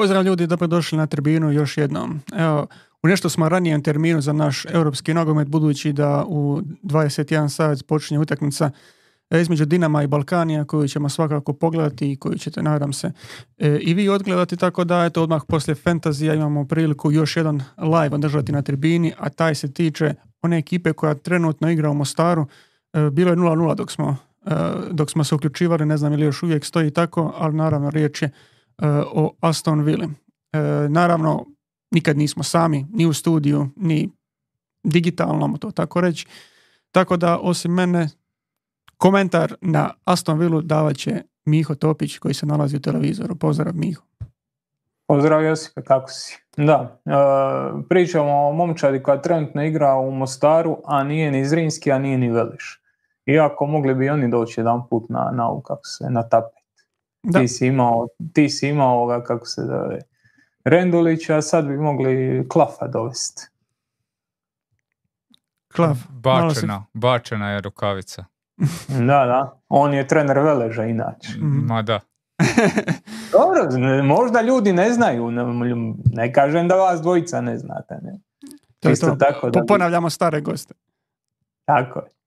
Pozdrav ljudi, dobrodošli na tribinu još jednom. Evo, u nešto smo ranijem terminu za naš europski nogomet, budući da u 21 sat počinje utakmica između Dinama i Balkanija koju ćemo svakako pogledati i koju ćete, nadam se, e, i vi odgledati, tako da eto odmah poslije fantazija imamo priliku još jedan live održati na tribini, a taj se tiče one ekipe koja trenutno igra u Mostaru. E, bilo je 0-0 dok smo, e, dok smo se uključivali, ne znam ili još uvijek stoji tako, ali naravno riječ je o Aston Villa. Naravno, nikad nismo sami, ni u studiju, ni digitalno, to tako reći. Tako da, osim mene, komentar na Aston Villa davat će Miho Topić koji se nalazi u televizoru. Pozdrav Miho. Pozdrav Josipe, kako si? Da, e, pričamo o momčadi koja trenutno igra u Mostaru, a nije ni Zrinski, a nije ni Veliš. Iako mogli bi oni doći jedan put na, na, kako se, na tapet. Ti si imao, ti si imao ovoga, kako se zove, Rendulića, a sad bi mogli Klafa dovesti. Klaf. Bačena, bačena je rukavica. da, da. On je trener Veleža inače. Mhm. Ma da. Dobro, možda ljudi ne znaju. Ne, kažem da vas dvojica ne znate. Ne. To Isto Tako da Ponavljamo stare goste. Tako je.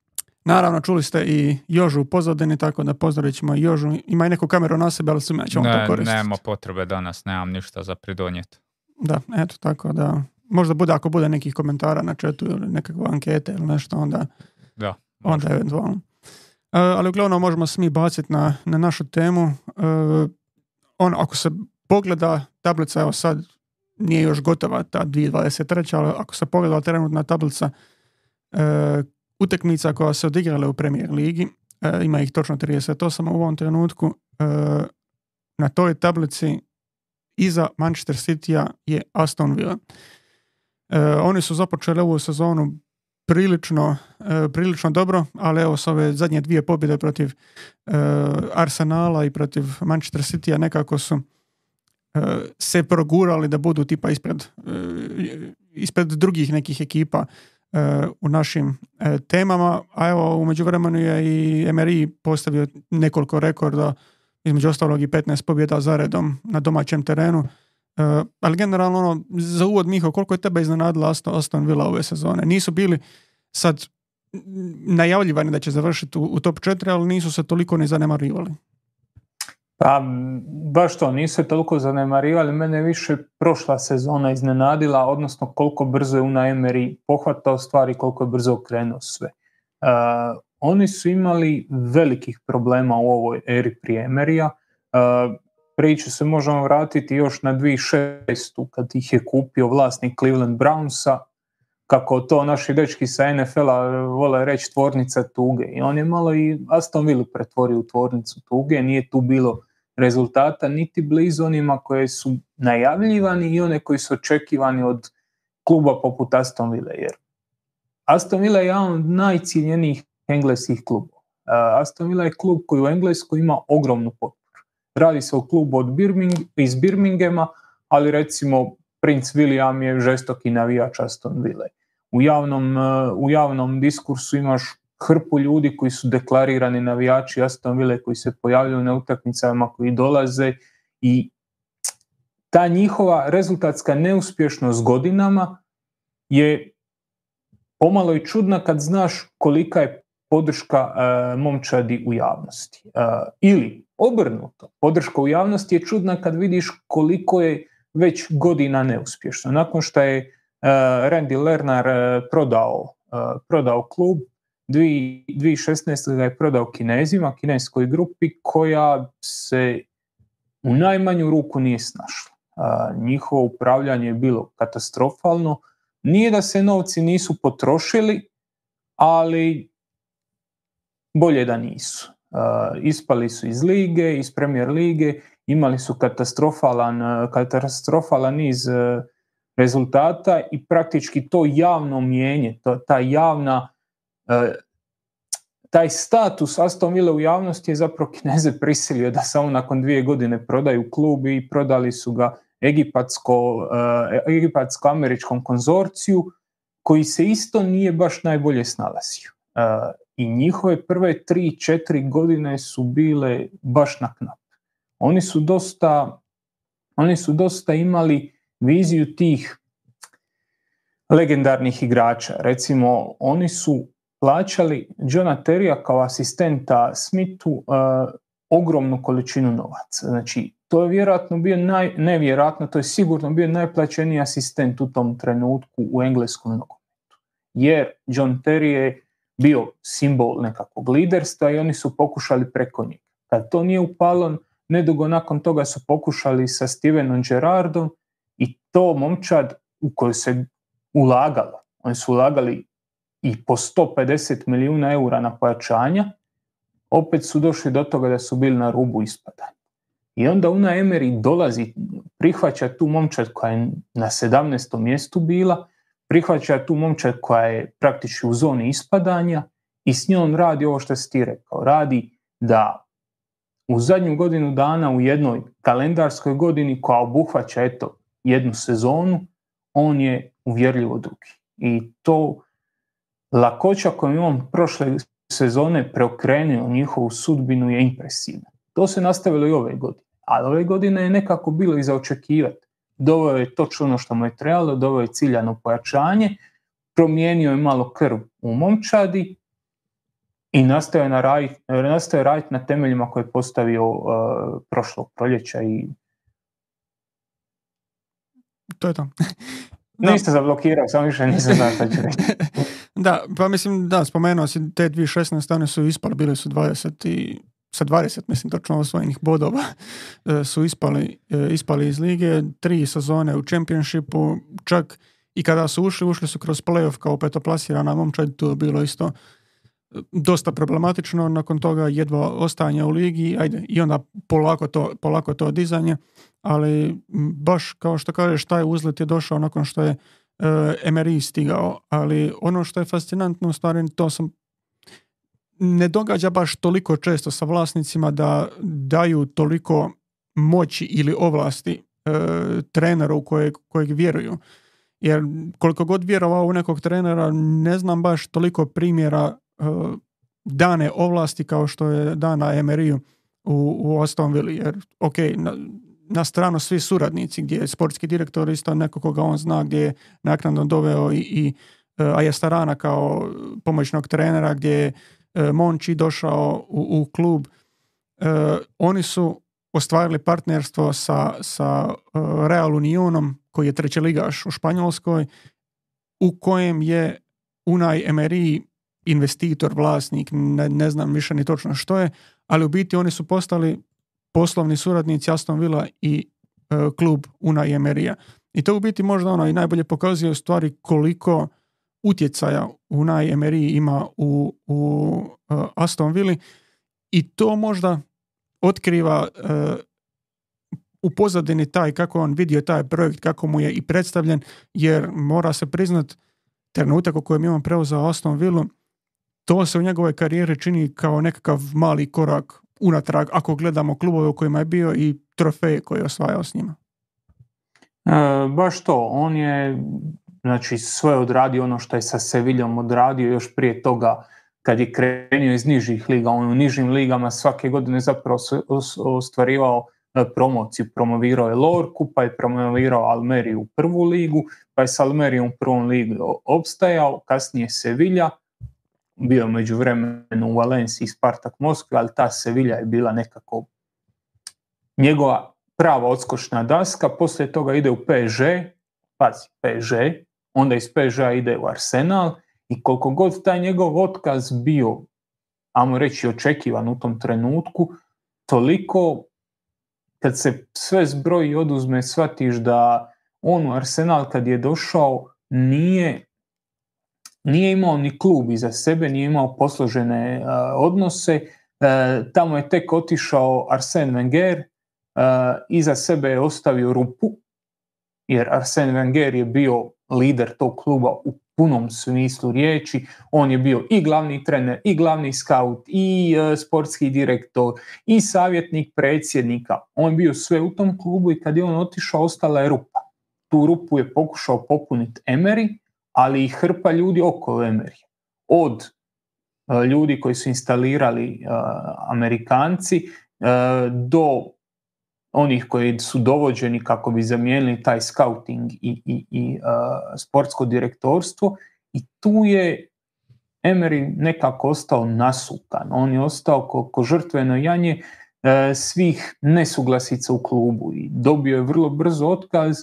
Naravno, čuli ste i Jožu u pozadini, tako da pozdravit ćemo Jožu. Ima i neku kameru na sebi, ali svima ćemo ne, to koristiti. Nema potrebe danas, nemam ništa za pridonijeti. Da, eto tako da. Možda bude, ako bude nekih komentara na chatu ili nekakve ankete ili nešto, onda, da, onda eventualno. Uh, ali uglavnom možemo smi baciti na, na našu temu. Uh, on, ako se pogleda tablica, evo sad nije još gotova ta 2023. ali ako se pogleda trenutna tablica uh, utekmica koja se odigrala u Premier Ligi, ima ih točno 38 u ovom trenutku, na toj tablici iza Manchester City je Aston Villa. Oni su započeli ovu sezonu prilično, e, prilično dobro, ali evo s ove zadnje dvije pobjede protiv e, Arsenala i protiv Manchester City-a nekako su e, se progurali da budu tipa ispred, ispred drugih nekih ekipa u našim temama, a evo u međuvremenu je i Emery postavio nekoliko rekorda, između ostalog i 15 pobjeda zaredom na domaćem terenu. Uh, ali generalno ono, za uvod Miho, koliko je tebe iznenadila Aston, Villa ove sezone? Nisu bili sad najavljivani da će završiti u, top 4, ali nisu se toliko ni zanemarivali. Pa, baš to, nisu toliko zanemarivali. Mene više prošla sezona iznenadila, odnosno koliko brzo je Una Emery pohvatao stvari, koliko je brzo okrenuo sve. Uh, oni su imali velikih problema u ovoj eri prije Emerija. Uh, priču se možemo vratiti još na 2006. kad ih je kupio vlasnik Cleveland Brownsa, kako to naši dečki sa NFL-a vole reći tvornica tuge. I on je malo i Aston Villa pretvorio u tvornicu tuge, nije tu bilo rezultata niti blizu onima koje su najavljivani i one koji su očekivani od kluba poput Aston Villa. Jer Aston Villa je jedan od najciljenijih engleskih klubova. Aston Villa je klub koji u Engleskoj ima ogromnu potporu. Radi se o klubu od Birming, iz Birminghama, ali recimo princ William je žestoki navijač Aston Villa. U javnom, e, u javnom diskursu imaš hrpu ljudi koji su deklarirani navijači Aston Villa koji se pojavljuju na utakmicama koji dolaze i ta njihova rezultatska neuspješnost godinama je pomalo i čudna kad znaš kolika je podrška e, momčadi u javnosti. E, ili obrnuto, podrška u javnosti je čudna kad vidiš koliko je već godina neuspješno. Nakon što je e, Randy Lerner e, prodao, e, prodao klub, 2016. ga je prodao kinezima, kineskoj grupi koja se u najmanju ruku nije snašla. Njihovo upravljanje je bilo katastrofalno. Nije da se novci nisu potrošili, ali bolje da nisu. Ispali su iz lige, iz premier lige imali su katastrofalan, katastrofalan niz rezultata i praktički to javno mijenje, ta javna taj status Aston Villa u javnosti je zapravo Kineze prisilio da samo nakon dvije godine prodaju klub i prodali su ga egipatsko, egipatsko-američkom konzorciju koji se isto nije baš najbolje snalazio. I njihove prve tri, četiri godine su bile baš na knap. Oni su dosta Oni su dosta imali viziju tih legendarnih igrača. Recimo, oni su plaćali Johna Terija kao asistenta Smithu uh, ogromnu količinu novaca. Znači, to je vjerojatno bio naj, nevjerojatno, to je sigurno bio najplaćeniji asistent u tom trenutku u engleskom nogometu. Jer John Terry je bio simbol nekakvog liderstva i oni su pokušali preko njega. Kad to nije upalo, nedugo nakon toga su pokušali sa Stevenom Gerardom i to momčad u koju se ulagalo. Oni su ulagali i po 150 milijuna eura na pojačanja, opet su došli do toga da su bili na rubu ispada. I onda Una Emery dolazi, prihvaća tu momčad koja je na 17. mjestu bila, prihvaća tu momčad koja je praktički u zoni ispadanja i s njom radi ovo što si ti rekao. Radi da u zadnju godinu dana u jednoj kalendarskoj godini koja obuhvaća eto jednu sezonu, on je uvjerljivo drugi. I to lakoća koju on prošle sezone preokrenuo njihovu sudbinu je impresivna. To se nastavilo i ove godine. Ali ove godine je nekako bilo i za očekivati. Doveo je točno ono što mu je trebalo, doveo je ciljano pojačanje, promijenio je malo krv u momčadi i nastavio je raditi, raditi na temeljima koje je postavio uh, prošlog proljeća i to je to. Niste zablokirao, samo više nisam znao što ću reći. da, pa mislim, da, spomenuo si te 2016. one su ispali, bili su 20 i sa 20, mislim, točno osvojenih bodova e, su ispali, e, ispali iz lige, tri sezone u čempionšipu, čak i kada su ušli, ušli su kroz playoff kao petoplasirana momčad, to je bilo isto e, dosta problematično, nakon toga jedva ostajanje u ligi, ajde, i onda polako to, polako to dizanje, ali baš kao što kažeš, taj uzlet je došao nakon što je uh, Emery stigao, ali ono što je fascinantno u stvari, to sam ne događa baš toliko često sa vlasnicima da daju toliko moći ili ovlasti e, treneru kojeg, kojeg vjeruju. Jer koliko god vjerovao u nekog trenera, ne znam baš toliko primjera e, dane ovlasti kao što je dana Emeriju u, u Aston Villa. Jer, ok, na, na stranu svi suradnici gdje je sportski direktor isto neko koga on zna gdje je naknadno doveo i, i uh, Ajastarana kao pomoćnog trenera gdje je uh, Monči došao u, u klub. Uh, oni su ostvarili partnerstvo sa, sa Real Unionom koji je treći ligaš u Španjolskoj u kojem je Unai Emery investitor, vlasnik, ne, ne znam više ni točno što je, ali u biti oni su postali poslovni suradnici Aston Villa i e, klub Una Emerija. I to u biti možda ono i najbolje pokazuje u stvari koliko utjecaja Una Emery ima u, u uh, Aston Villa i to možda otkriva uh, u pozadini taj kako on vidio taj projekt, kako mu je i predstavljen, jer mora se priznat trenutak u kojem je on preuzeo Aston Villa, to se u njegovoj karijeri čini kao nekakav mali korak unatrag ako gledamo klubove u kojima je bio i trofeje koje je osvajao s njima? E, baš to, on je znači sve odradio ono što je sa Seviljom odradio još prije toga kad je krenio iz nižih liga, on u nižim ligama svake godine zapravo ostvarivao e, promociju, promovirao je Lorku, pa je promovirao Almeriju u prvu ligu, pa je s Almerijom u prvom ligu opstajao, kasnije Sevilja, bio među vremenu u Valenciji Spartak Moskva, ali ta Sevilla je bila nekako njegova prava odskočna daska, poslije toga ide u PSG, pazi, PSG, onda iz PSG ide u Arsenal i koliko god taj njegov otkaz bio, ajmo reći, očekivan u tom trenutku, toliko kad se sve zbroji i oduzme, shvatiš da on u Arsenal kad je došao nije nije imao ni klub iza sebe, nije imao posložene uh, odnose, uh, tamo je tek otišao Arsene Wenger, uh, iza sebe je ostavio rupu, jer Arsene Wenger je bio lider tog kluba u punom smislu riječi, on je bio i glavni trener, i glavni scout, i sportski direktor, i savjetnik predsjednika, on je bio sve u tom klubu i kad je on otišao ostala je rupa. Tu rupu je pokušao popuniti Emery, ali i hrpa ljudi oko Emery. Od e, ljudi koji su instalirali e, Amerikanci e, do onih koji su dovođeni kako bi zamijenili taj scouting i, i, i sportsko direktorstvo i tu je Emery nekako ostao nasukan. On je ostao ko, ko žrtveno janje svih nesuglasica u klubu i dobio je vrlo brzo otkaz,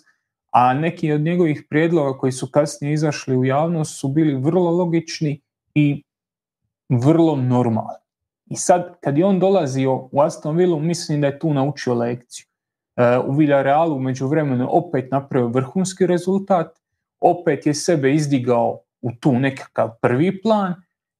a neki od njegovih prijedloga koji su kasnije izašli u javnost su bili vrlo logični i vrlo normalni. I sad, kad je on dolazio u Aston Villa, mislim da je tu naučio lekciju. E, u Villarealu među vremenu opet napravio vrhunski rezultat, opet je sebe izdigao u tu nekakav prvi plan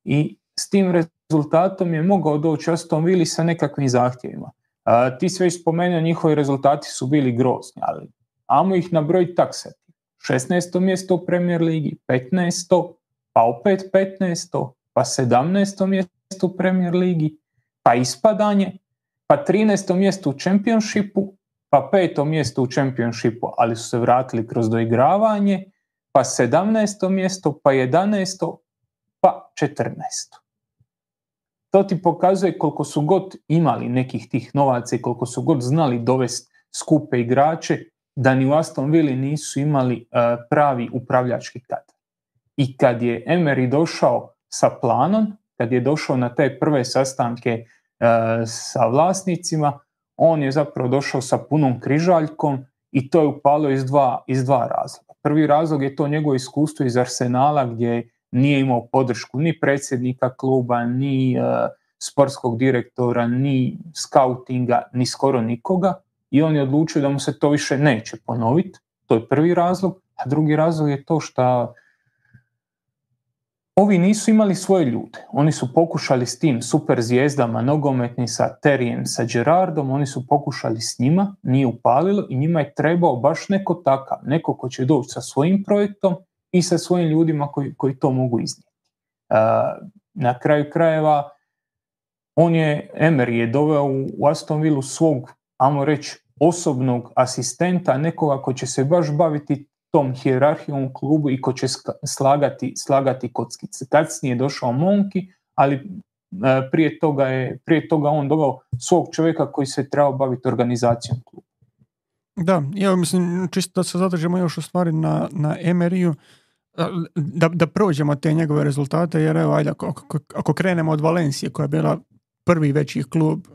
i s tim rezultatom je mogao doći Aston Villa sa nekakvim zahtjevima. E, ti sve spomenuo, njihovi rezultati su bili grozni, ali amo ih nabrojiti taksati. 16. mjesto u Premier Ligi, 15. pa opet 15. pa 17. mjesto u Premier Ligi, pa ispadanje, pa 13. mjesto u Championshipu, pa 5. mjesto u Championshipu, ali su se vratili kroz doigravanje, pa 17. mjesto, pa 11. pa 14. To ti pokazuje koliko su god imali nekih tih novaca i koliko su god znali dovesti skupe igrače, da ni u Aston Villa nisu imali e, pravi upravljački kadar. I kad je Emery došao sa planom, kad je došao na te prve sastanke e, sa vlasnicima, on je zapravo došao sa punom križaljkom i to je upalo iz dva, iz dva razloga. Prvi razlog je to njegovo iskustvo iz Arsenala gdje nije imao podršku ni predsjednika kluba, ni e, sportskog direktora, ni skautinga, ni skoro nikoga i on je odlučio da mu se to više neće ponoviti. To je prvi razlog. A drugi razlog je to što Ovi nisu imali svoje ljude. Oni su pokušali s tim super zvijezdama nogometni sa Terijem, sa Gerardom, oni su pokušali s njima, nije upalilo i njima je trebao baš neko takav, neko ko će doći sa svojim projektom i sa svojim ljudima koji, koji to mogu iznijeti. na kraju krajeva on je, Emery je doveo u Aston Villa svog, ajmo reći, osobnog asistenta, nekoga ko će se baš baviti tom hijerarhijom u klubu i ko će slagati, slagati kockice. Kasnije je došao Monki, ali e, prije toga, je, prije toga on doveo svog čovjeka koji se trebao baviti organizacijom kluba. Da, ja mislim, čisto da se zadržimo još u stvari na, na Emeriju, da, da prođemo te njegove rezultate, jer evo, ajde, ako, ako krenemo od Valencije, koja je bila prvi veći klub e,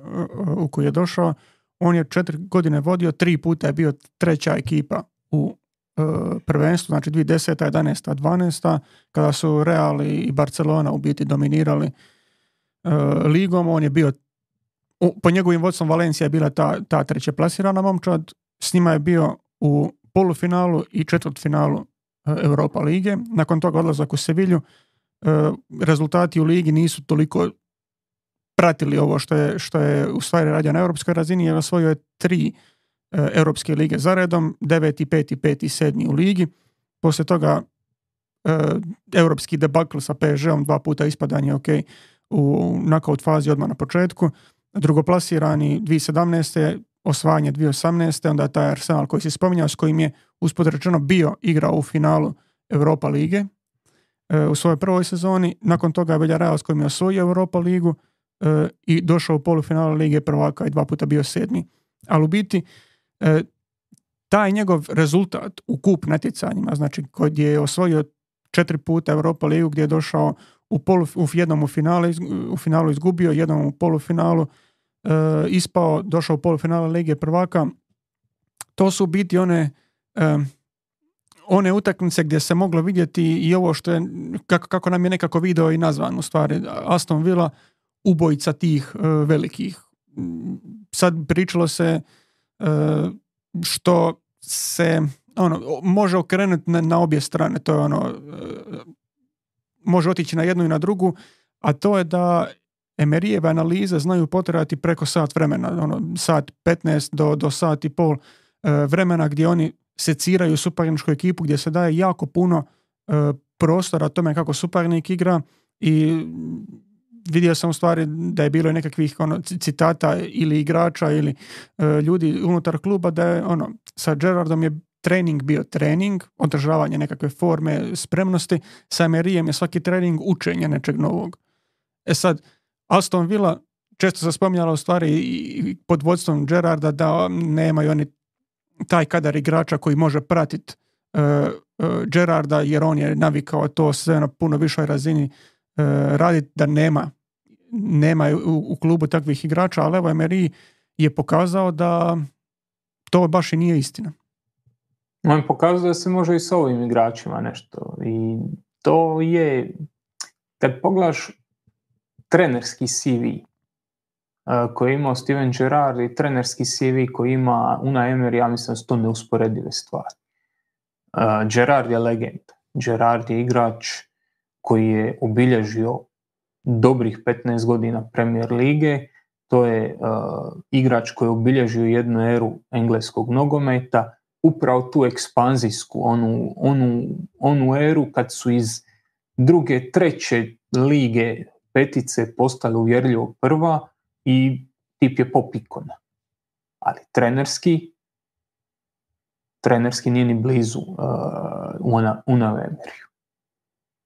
u koji je došao, on je četiri godine vodio, tri puta je bio treća ekipa u E, prvenstvu, znači 2010. 11. 12. kada su Real i Barcelona u biti dominirali e, ligom, on je bio po njegovim vodstvom Valencija je bila ta, ta treće plasirana momčad, s njima je bio u polufinalu i četvrtfinalu e, Europa lige. Nakon toga odlazak u Sevilju. Rezultati u ligi nisu toliko pratili ovo što je, što je u stvari radio na europskoj razini jer osvojio je tri E, Europske lige za redom, 9. 5. 5. 7. u ligi. Poslije toga e, europski debakl sa PSG-om, dva puta ispadanje ok u knockout fazi odmah na početku. Drugoplasirani 2017. osvajanje 2018. onda taj Arsenal koji se spominjao s kojim je uspod rečeno bio igrao u finalu Europa lige e, u svojoj prvoj sezoni. Nakon toga je Villarreal s kojim je osvojio Europa ligu i došao u polufinalu lige prvaka i dva puta bio sedmi. Ali u biti E, taj njegov rezultat u kup natjecanjima, znači kod je osvojio četiri puta Europa ligu gdje je došao u, polu, u jednom u, finale, u finalu izgubio, jednom u polufinalu e, ispao, došao u polufinale Lige prvaka. To su biti one e, one utakmice gdje se moglo vidjeti i ovo što je, kako, kako nam je nekako video i nazvan u stvari, Aston Villa, ubojica tih e, velikih. Sad pričalo se E, što se ono, može okrenuti na, na obje strane. To je ono, e, može otići na jednu i na drugu, a to je da Emerijeve analize znaju potrajati preko sat vremena, ono, sat 15 do, do sat i pol vremena gdje oni seciraju suparničku ekipu, gdje se daje jako puno prostora tome kako suparnik igra i vidio sam u stvari da je bilo nekakvih ono, citata ili igrača ili e, ljudi unutar kluba da je ono, sa Gerardom je trening bio trening, održavanje nekakve forme, spremnosti, sa Emerijem je svaki trening učenje nečeg novog. E sad, Aston Villa često se spominjalo u stvari i pod vodstvom Gerarda da nemaju oni taj kadar igrača koji može pratiti uh, Gerarda jer on je navikao to sve na puno višoj razini uh, raditi da nema nema u, u, klubu takvih igrača, ali evo Emery je pokazao da to baš i nije istina. On pokazuje da se može i s ovim igračima nešto. I to je, kad pogledaš trenerski CV koji je imao Steven Gerrard i trenerski CV koji ima Una Emery, ja mislim da su to neusporedive stvari. Gerrard je legend. Gerrard je igrač koji je obilježio dobrih 15 godina Premier lige. To je igrač koji je obilježio jednu eru engleskog nogometa upravo tu ekspanzijsku, onu, onu, onu eru kad su iz druge, treće lige petice postale uvjerljivo prva i tip je popikona. Ali trenerski, trenerski nije ni blizu uh, una, una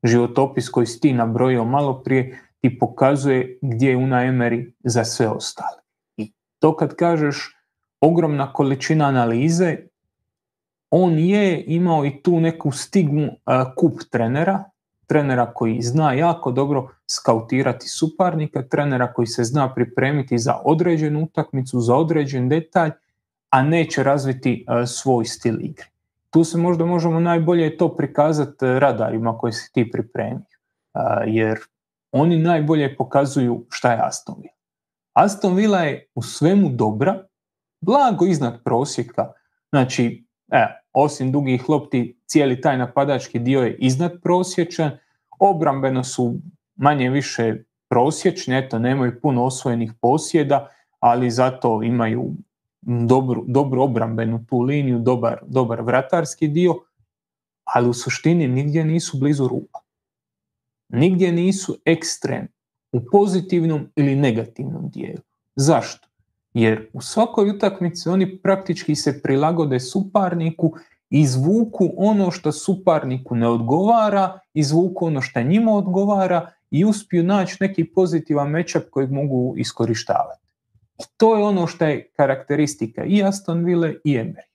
Životopis koji si ti nabrojio malo prije ti pokazuje gdje je Una Emery za sve ostale. I to kad kažeš ogromna količina analize, on je imao i tu neku stigmu kup trenera, trenera koji zna jako dobro skautirati suparnika, trenera koji se zna pripremiti za određenu utakmicu, za određen detalj, a neće razviti svoj stil igre. Tu se možda možemo najbolje to prikazati radarima koji se ti pripremio, jer oni najbolje pokazuju šta je Aston Villa. Aston Villa je u svemu dobra, blago iznad prosjeka, znači E, osim dugih lopti, cijeli taj napadački dio je iznad prosječan, obrambeno su manje više prosječni, eto nemaju puno osvojenih posjeda, ali zato imaju dobru, dobru obrambenu tu liniju, dobar, dobar vratarski dio, ali u suštini nigdje nisu blizu ruba. Nigdje nisu ekstrem u pozitivnom ili negativnom dijelu. Zašto? Jer u svakoj utakmici oni praktički se prilagode suparniku, izvuku ono što suparniku ne odgovara, izvuku ono što njima odgovara i uspiju naći neki pozitivan mečak kojeg mogu iskorištavati. I to je ono što je karakteristika i Aston Ville i Emery.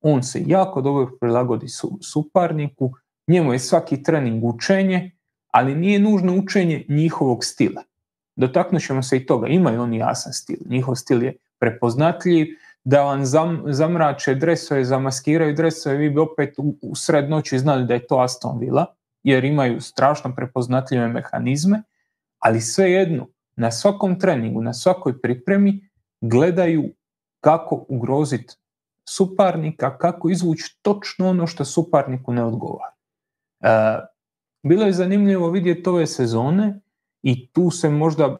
On se jako dobro prilagodi su, suparniku, njemu je svaki trening učenje, ali nije nužno učenje njihovog stila dotaknut ćemo se i toga. Imaju oni jasan stil. Njihov stil je prepoznatljiv, da vam zamrače dresove, zamaskiraju dresove, vi bi opet u, u sred noći znali da je to Aston Villa, jer imaju strašno prepoznatljive mehanizme, ali svejedno, na svakom treningu, na svakoj pripremi gledaju kako ugroziti suparnika, kako izvući točno ono što suparniku ne odgovara. E, bilo je zanimljivo vidjeti ove sezone i tu se možda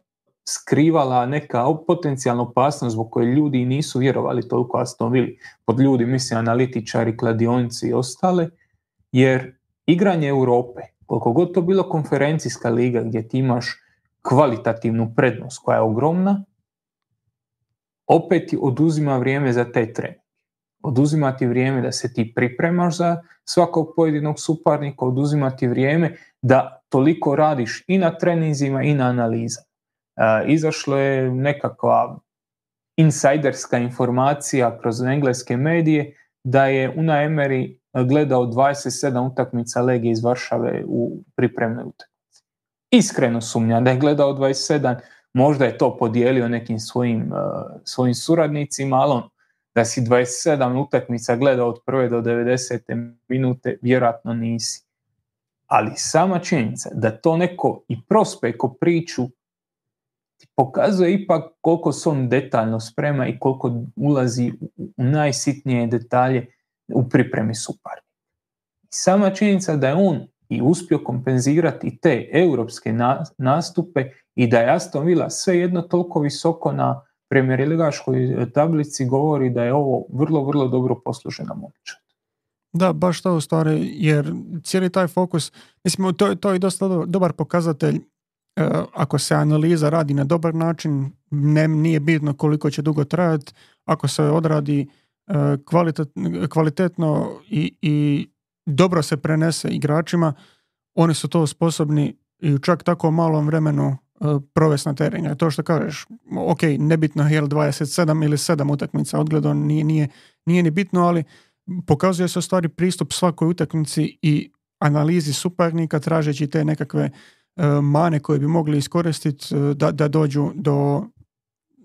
skrivala neka potencijalna opasnost zbog koje ljudi nisu vjerovali toliko Aston Villa. Pod ljudi mislim analitičari, kladionici i ostale, jer igranje Europe, koliko god to bilo konferencijska liga gdje ti imaš kvalitativnu prednost koja je ogromna, opet ti oduzima vrijeme za te trening. Oduzima ti vrijeme da se ti pripremaš za svakog pojedinog suparnika, oduzima ti vrijeme da toliko radiš i na treninzima i na analizama. E, izašlo je nekakva insajderska informacija kroz engleske medije da je Una Emery gledao 27 utakmica Legije iz Varšave u pripremnoj utakmici. Iskreno sumnja da je gledao 27, možda je to podijelio nekim svojim, uh, svojim suradnicima, ali on, da si 27 utakmica gledao od prve do 90. minute, vjerojatno nisi ali sama činjenica da to neko i prospeko priču ti pokazuje ipak koliko se on detaljno sprema i koliko ulazi u najsitnije detalje u pripremi suparnika. Sama činjenica da je on i uspio kompenzirati te europske nastupe i da je Aston Villa svejedno toliko visoko na Premier Ligaškoj tablici govori da je ovo vrlo, vrlo dobro poslužena momčad. Da, baš to u stvari, jer cijeli taj fokus, mislim, to, to je dosta dobar pokazatelj e, ako se analiza radi na dobar način, ne, nije bitno koliko će dugo trajati, ako se odradi e, kvalitetno i, i dobro se prenese igračima, oni su to sposobni i u čak tako malom vremenu provesti na terenju. To što kažeš, ok, nebitno je li 27 ili 7 utakmica odgledao, nije, nije, nije ni bitno, ali pokazuje se u stvari pristup svakoj utakmici i analizi suparnika tražeći te nekakve mane koje bi mogli iskoristiti da, da dođu do,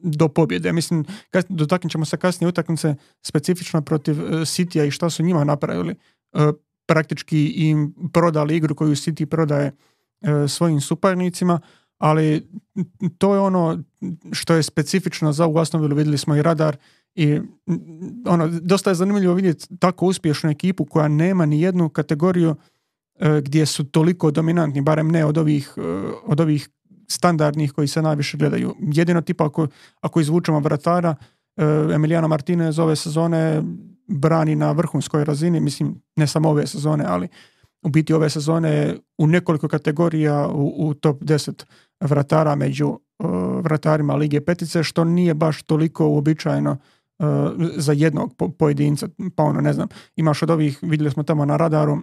do pobjede. Mislim, dotaknut ćemo se kasnije utakmice specifično protiv Sitija i šta su njima napravili. Praktički im prodali igru koju City prodaje svojim suparnicima, ali to je ono što je specifično za u Aston vidjeli smo i radar i ono, dosta je zanimljivo vidjeti tako uspješnu ekipu koja nema ni jednu kategoriju e, gdje su toliko dominantni, barem ne od ovih, e, od ovih standardnih koji se najviše gledaju. Jedino tipa ako, ako izvučemo vratara, e, Emiliano Martinez ove sezone brani na vrhunskoj razini, mislim ne samo ove sezone, ali u biti ove sezone u nekoliko kategorija u, u top 10 vratara među uh, vratarima Lige Petice, što nije baš toliko uobičajeno uh, za jednog pojedinca. Pa ono, ne znam, imaš od ovih, vidjeli smo tamo na radaru, uh,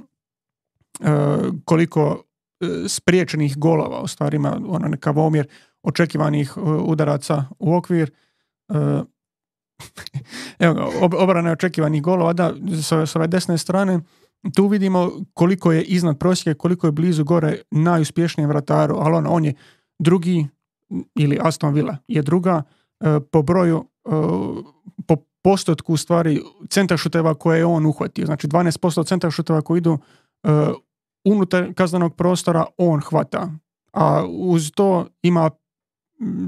koliko spriječenih golova, u stvari ima ono neka omjer očekivanih udaraca u okvir. Evo obrane očekivanih golova, da, s ove desne strane, tu vidimo koliko je iznad prosjeka, koliko je blizu gore najuspješnijem vrataru, ali on, on je drugi ili Aston Villa je druga e, po broju e, po postotku stvari centaršuteva koje je on uhvatio. Znači 12% centaršuteva koji idu e, unutar kaznenog prostora on hvata. A uz to ima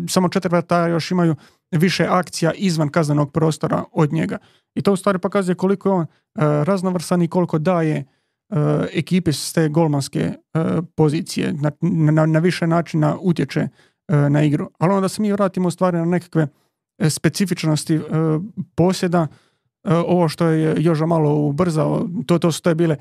samo četiri vratara još imaju više akcija izvan kaznenog prostora od njega. I to u stvari pokazuje koliko je on raznovrsan i koliko daje ekipe s te golmanske eh, pozicije, na, na, na više načina utječe eh, na igru. Ali onda se mi vratimo stvari na nekakve specifičnosti posjeda, ovo što je Joža malo ubrzao, to, to su te bile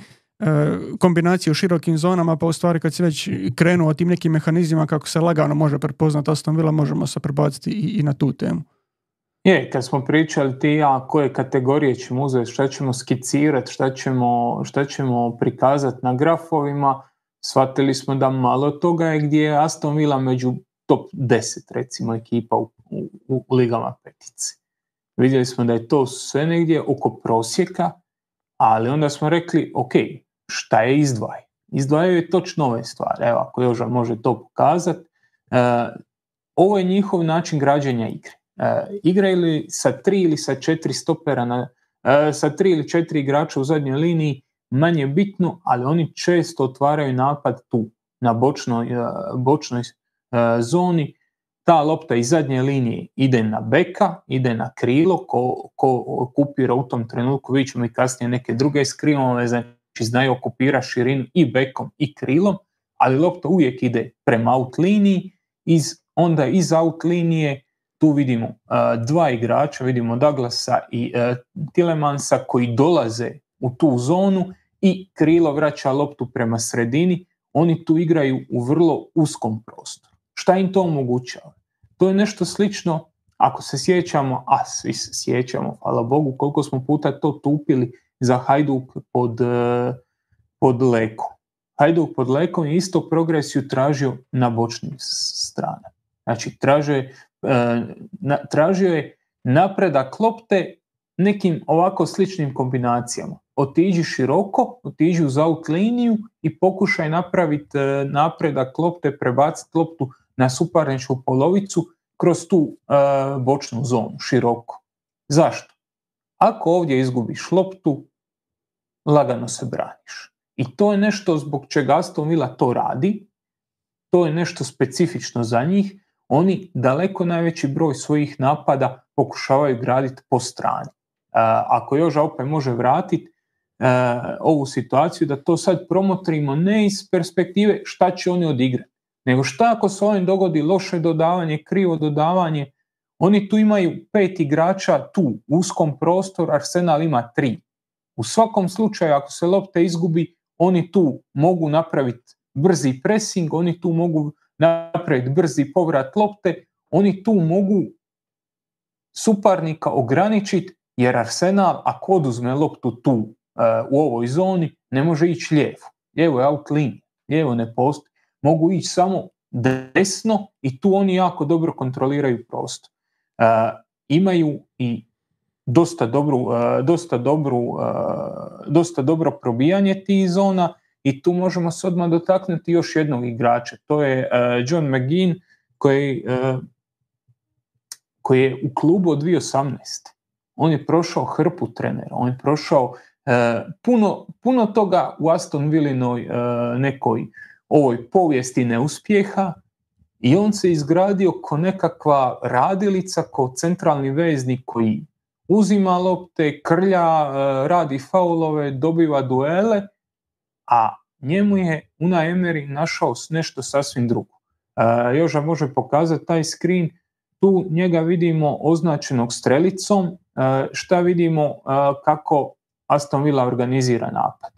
kombinacije u širokim zonama, pa u stvari kad se već krenuo tim nekim mehanizmima kako se lagano može prepoznati Aston Villa, možemo se prebaciti i, i na tu temu. Je, kad smo pričali ti a koje kategorije ćemo uzeti, šta ćemo skicirati, šta ćemo, šta ćemo prikazati na grafovima, shvatili smo da malo toga je gdje je Aston Villa među top 10 recimo ekipa u, u, u ligama petici. Vidjeli smo da je to sve negdje oko prosjeka, ali onda smo rekli, ok, šta je izdvaj? Izdvajaju je točno ove stvari. Evo, ako Joža može to pokazati. E, ovo je njihov način građenja igre. E, igraju li sa tri ili sa četiri stopera, na, e, sa tri ili četiri igrača u zadnjoj liniji, manje bitno, ali oni često otvaraju napad tu, na bočnoj, e, bočnoj zoni. Ta lopta iz zadnje linije ide na beka, ide na krilo, ko, ko okupira u tom trenutku, vidjet ćemo i kasnije neke druge skrilove, znači znaju okupira širinu i bekom i krilom, ali lopta uvijek ide prema out liniji, iz, onda iz out linije tu vidimo dva igrača, vidimo Douglasa i uh, Tilemansa koji dolaze u tu zonu i krilo vraća loptu prema sredini, oni tu igraju u vrlo uskom prostoru. Šta im to omogućava? To je nešto slično, ako se sjećamo, a svi se sjećamo, hvala Bogu, koliko smo puta to tupili za Hajduk pod, uh, pod Lekom. Hajduk pod Lekom je isto progresiju tražio na bočnim stranama. Znači, tražio E, tražio je napredak lopte nekim ovako sličnim kombinacijama. Otiđi široko, otiđi uz out liniju i pokušaj napraviti e, napredak lopte, prebaciti loptu na suparničku polovicu kroz tu e, bočnu zonu, široko. Zašto? Ako ovdje izgubiš loptu, lagano se braniš. I to je nešto zbog čega Aston Villa to radi, to je nešto specifično za njih, oni daleko najveći broj svojih napada pokušavaju graditi po strani. E, ako još opet može vratiti e, ovu situaciju, da to sad promotrimo ne iz perspektive šta će oni odigrati, nego šta ako se ovim dogodi loše dodavanje, krivo dodavanje, oni tu imaju pet igrača tu, uskom prostoru, Arsenal ima tri. U svakom slučaju, ako se lopta izgubi, oni tu mogu napraviti brzi pressing, oni tu mogu napraviti brzi povrat lopte, oni tu mogu suparnika ograničiti jer Arsenal ako oduzme loptu tu uh, u ovoj zoni ne može ići lijevo. Lijevo je out linija, lijevo ne postoji. Mogu ići samo desno i tu oni jako dobro kontroliraju prostor. E, imaju i dosta dobru, e, dosta dobru, e, dosta dobro probijanje tih zona i tu možemo se odmah dotaknuti još jednog igrača. To je John McGinn koji, koji je u klubu od 2018. On je prošao hrpu trenera, on je prošao puno, puno toga u Aston Villinoj nekoj ovoj povijesti neuspjeha i on se izgradio ko nekakva radilica, ko centralni veznik koji uzima lopte, krlja, e, radi faulove, dobiva duele, a njemu je Una Emery našao nešto sasvim drugo. E, Joža može pokazati taj screen, tu njega vidimo označenog strelicom, e, šta vidimo? Kako Aston Villa organizira napad.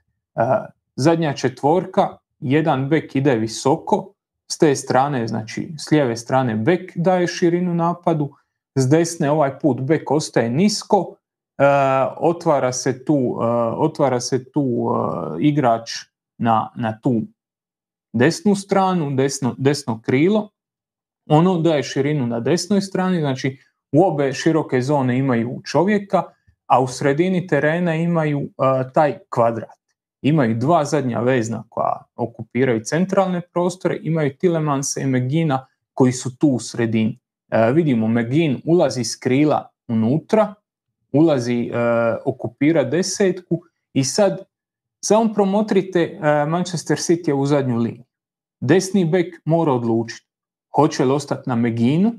Zadnja četvorka, jedan bek ide visoko, s te strane, znači s lijeve strane bek daje širinu napadu, s desne ovaj put bek ostaje nisko, e, otvara se tu, e, otvara se tu e, igrač na, na tu desnu stranu, desno, desno krilo, ono daje širinu na desnoj strani, znači u obe široke zone imaju čovjeka, a u sredini terena imaju taj kvadrat imaju dva zadnja vezna koja okupiraju centralne prostore, imaju Tilemansa i Megina koji su tu u sredini. E, vidimo, Megin ulazi s krila unutra, ulazi, e, okupira desetku i sad samo promotrite e, Manchester City u zadnju liniju. Desni bek mora odlučiti hoće li ostati na Meginu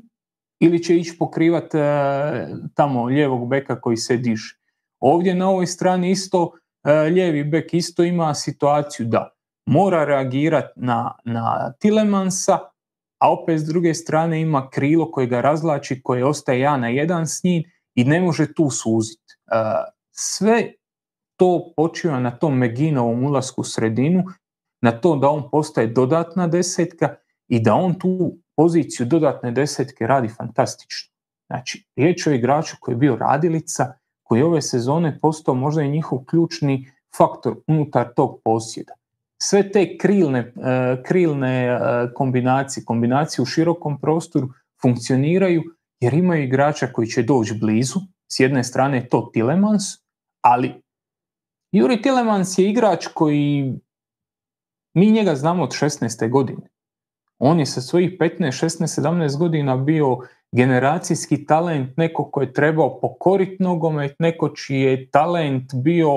ili će ići pokrivati e, tamo lijevog beka koji se diže. Ovdje na ovoj strani isto lijevi bek isto ima situaciju da mora reagirati na, na Tilemansa, a opet s druge strane ima krilo koje ga razlači, koje ostaje ja na jedan s njim i ne može tu suziti. Sve to počiva na tom Meginovom ulasku u sredinu, na to da on postaje dodatna desetka i da on tu poziciju dodatne desetke radi fantastično. Znači, riječ o igraču koji je bio radilica, koji ove sezone postao možda i njihov ključni faktor unutar tog posjeda. Sve te krilne, e, krilne e, kombinacije, kombinacije u širokom prostoru funkcioniraju jer imaju igrača koji će doći blizu. S jedne strane je to Tilemans, ali Juri Tilemans je igrač koji mi njega znamo od 16. godine. On je sa svojih 15, 16, 17 godina bio generacijski talent, neko ko je trebao pokoriti nogomet, neko čiji je talent bio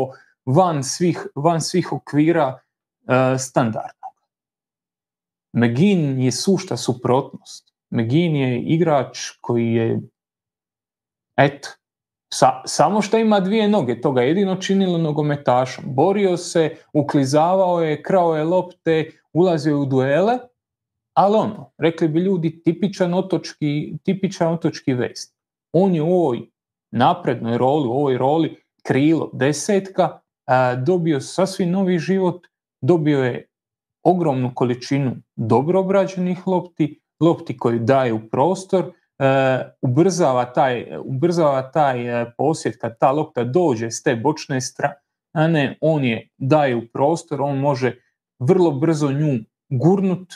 van svih, van svih okvira uh, standardnog. Megin je sušta suprotnost. Megin je igrač koji je eto, samo što ima dvije noge, to ga jedino činilo nogometašom. Borio se, uklizavao je, krao je lopte, ulazio u duele, ali ono, rekli bi ljudi, tipičan otočki, tipičan otočki vest. On je u ovoj naprednoj roli, u ovoj roli krilo desetka, dobio sasvim novi život, dobio je ogromnu količinu dobro obrađenih lopti, lopti koji daju prostor, ubrzava taj, ubrzava taj e, posjet kad ta lopta dođe s te bočne strane, on je daje u prostor, on može vrlo brzo nju gurnut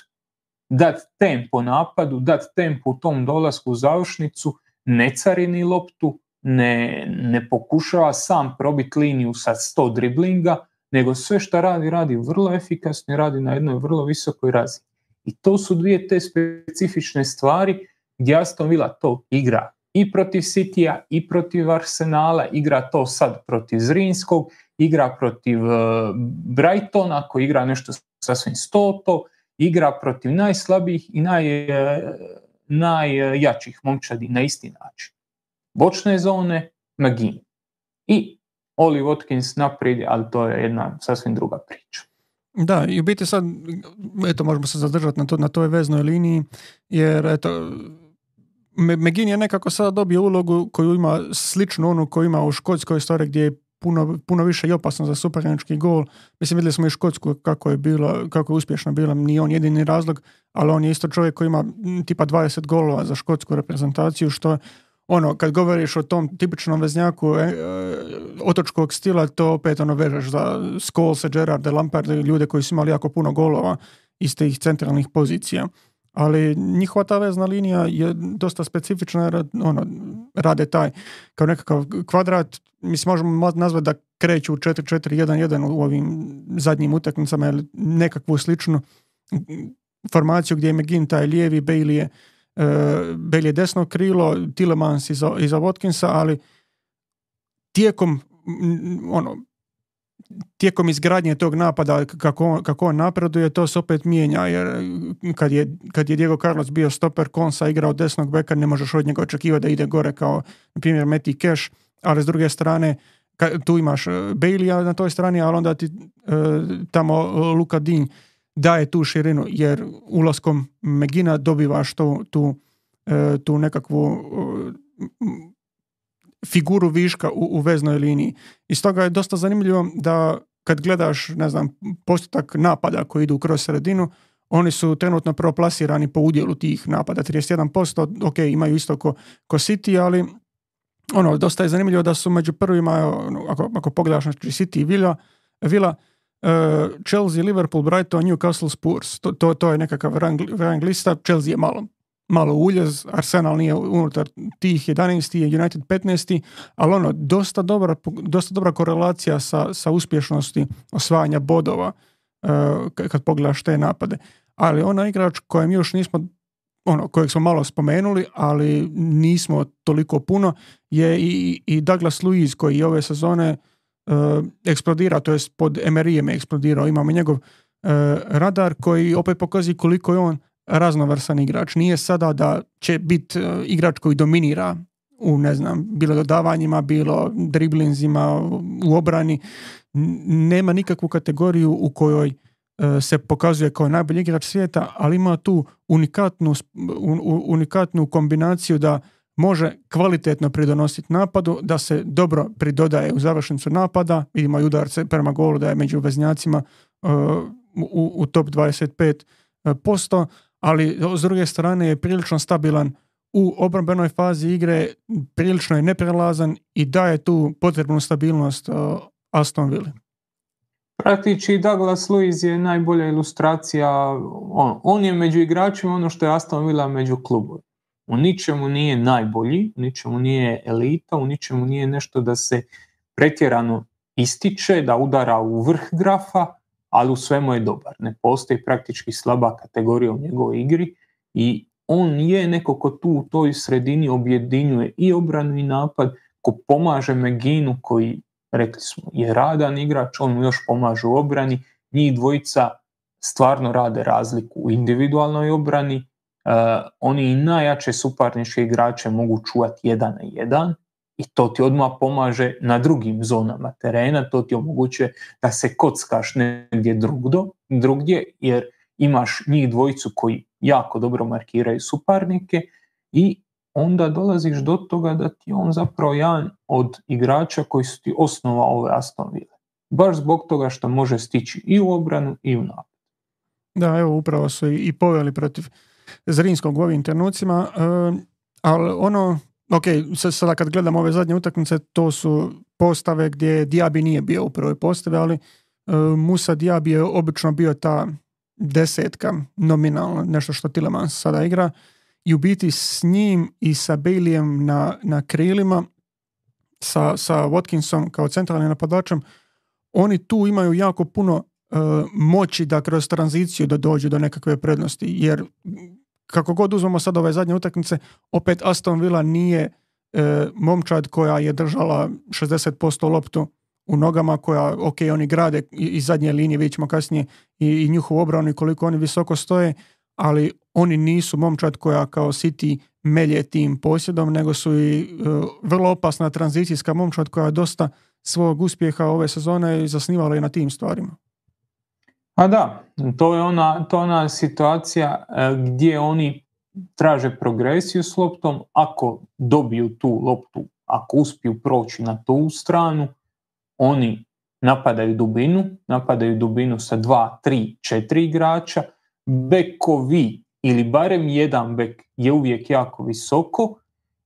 dati tempo napadu, dati tempo u tom dolasku u završnicu, ne carini loptu, ne, ne pokušava sam probiti liniju sa 100 driblinga, nego sve što radi, radi vrlo efikasno i radi na jednoj vrlo visokoj razini. I to su dvije te specifične stvari gdje Aston Villa to igra i protiv Citya i protiv Arsenala, igra to sad protiv Zrinskog, igra protiv uh, Brightona koji igra nešto sasvim stoto, igra protiv najslabijih i naj, e, najjačih momčadi na isti način. Bočne zone, Magin. I Oli Watkins naprijed, ali to je jedna sasvim druga priča. Da, i u biti sad, eto, možemo se zadržati na, to, na toj veznoj liniji, jer eto, Megin je nekako sada dobio ulogu koju ima sličnu onu koju ima u Škotskoj stvari gdje je puno, puno više i opasno za supernički gol. Mislim, vidjeli smo i Škotsku kako je, bilo, kako je uspješno bila, nije on jedini razlog, ali on je isto čovjek koji ima tipa 20 golova za škotsku reprezentaciju, što ono, kad govoriš o tom tipičnom veznjaku e, e, otočkog stila, to opet ono vežeš za Scholese, Gerarde, Lamparde, ljude koji su imali jako puno golova iz tih centralnih pozicija. ali njihova ta vezna linija je dosta specifična jer ono, rade taj kao nekakav kvadrat, mislim možemo nazvati da kreću u 4-4-1-1 u ovim zadnjim utakmicama ili nekakvu sličnu formaciju gdje je McGinn taj lijevi, Bailey je, uh, Bailey je desno krilo, Tillemans iza, iza Watkinsa, ali tijekom ono, tijekom izgradnje tog napada kako on, kako on napreduje, to se opet mijenja jer kad je, kad je Diego Carlos bio stoper konsa igrao desnog beka, ne možeš od njega očekivati da ide gore kao na primjer Meti Cash, ali s druge strane tu imaš e, Baileya na toj strani, ali onda ti e, tamo Luka Din daje tu širinu jer ulaskom Megina dobivaš tu, tu, e, tu nekakvu figuru viška u, u veznoj liniji. I stoga je dosta zanimljivo da kad gledaš, ne znam, postotak napada koji idu kroz sredinu, oni su trenutno proplasirani po udjelu tih napada, 31%, ok, imaju isto ko, ko City, ali ono, dosta je zanimljivo da su među prvima, ono, ako, ako pogledaš znači City i Villa uh, Chelsea, Liverpool, Brighton, Newcastle, Spurs, to, to, to je nekakav rang, rang lista, Chelsea je malo malo uljez, Arsenal nije unutar tih 11. United 15. ali ono, dosta dobra, dosta dobra korelacija sa, sa uspješnosti osvajanja bodova uh, kad pogledaš te napade. Ali ona igrač kojem još nismo ono, kojeg smo malo spomenuli, ali nismo toliko puno, je i, i Douglas Luiz koji ove sezone uh, eksplodira, to jest pod Emerijem je eksplodirao. Imamo njegov uh, radar koji opet pokazuje koliko je on raznovrsan igrač. Nije sada da će biti e, igrač koji dominira u, ne znam, bilo dodavanjima, bilo driblinzima, u obrani. Nema nikakvu kategoriju u kojoj e, se pokazuje kao najbolji igrač svijeta, ali ima tu unikatnu, unikatnu kombinaciju da može kvalitetno pridonositi napadu, da se dobro pridodaje u završnicu napada, vidimo i udarce prema golu da je među veznjacima e, u, u top 25%, ali s druge strane je prilično stabilan u obrambenoj fazi igre, prilično je neprelazan i daje tu potrebnu stabilnost uh, Aston Villa. Praktički Douglas Luiz je najbolja ilustracija, on, on je među igračima ono što je Aston Villa među klubom. U ničemu nije najbolji, u ničemu nije elita, u ničemu nije nešto da se pretjerano ističe, da udara u vrh grafa, ali u svemu je dobar. Ne postoji praktički slaba kategorija u njegovoj igri i on je neko ko tu u toj sredini objedinjuje i obranu i napad, ko pomaže Meginu koji, rekli smo, je radan igrač, on mu još pomaže u obrani, njih dvojica stvarno rade razliku u individualnoj obrani, oni i najjače suparničke igrače mogu čuvati jedan na jedan, i to ti odmah pomaže na drugim zonama terena, to ti omogućuje da se kockaš negdje drugdo, drugdje jer imaš njih dvojicu koji jako dobro markiraju suparnike i onda dolaziš do toga da ti on zapravo jedan od igrača koji su ti osnova ove Aston Villa. Baš zbog toga što može stići i u obranu i u napad. Da, evo upravo su i poveli protiv Zrinskog u ovim trenucima, uh, ali ono ok, sada kad gledam ove zadnje utakmice, to su postave gdje Diaby nije bio u prvoj postavi, ali uh, Musa Diaby je obično bio ta desetka nominalno, nešto što Tilemans sada igra. I u biti s njim i sa Baileyem na, na krilima sa, sa Watkinsom kao centralnim napadačem oni tu imaju jako puno moći da kroz tranziciju da dođu do nekakve prednosti jer kako god uzmemo sad ove zadnje utakmice, opet Aston Villa nije e, momčad koja je držala 60% loptu u nogama koja, ok, oni grade iz zadnje linije, vidjet ćemo kasnije i, i njihovu obranu i koliko oni visoko stoje, ali oni nisu momčad koja kao City melje tim posjedom, nego su i e, vrlo opasna tranzicijska momčad koja dosta svog uspjeha ove sezone zasnivala i na tim stvarima. A da, to je ona, to ona situacija e, gdje oni traže progresiju s loptom, ako dobiju tu loptu, ako uspiju proći na tu stranu, oni napadaju dubinu, napadaju dubinu sa dva, tri, četiri igrača, bekovi ili barem jedan bek je uvijek jako visoko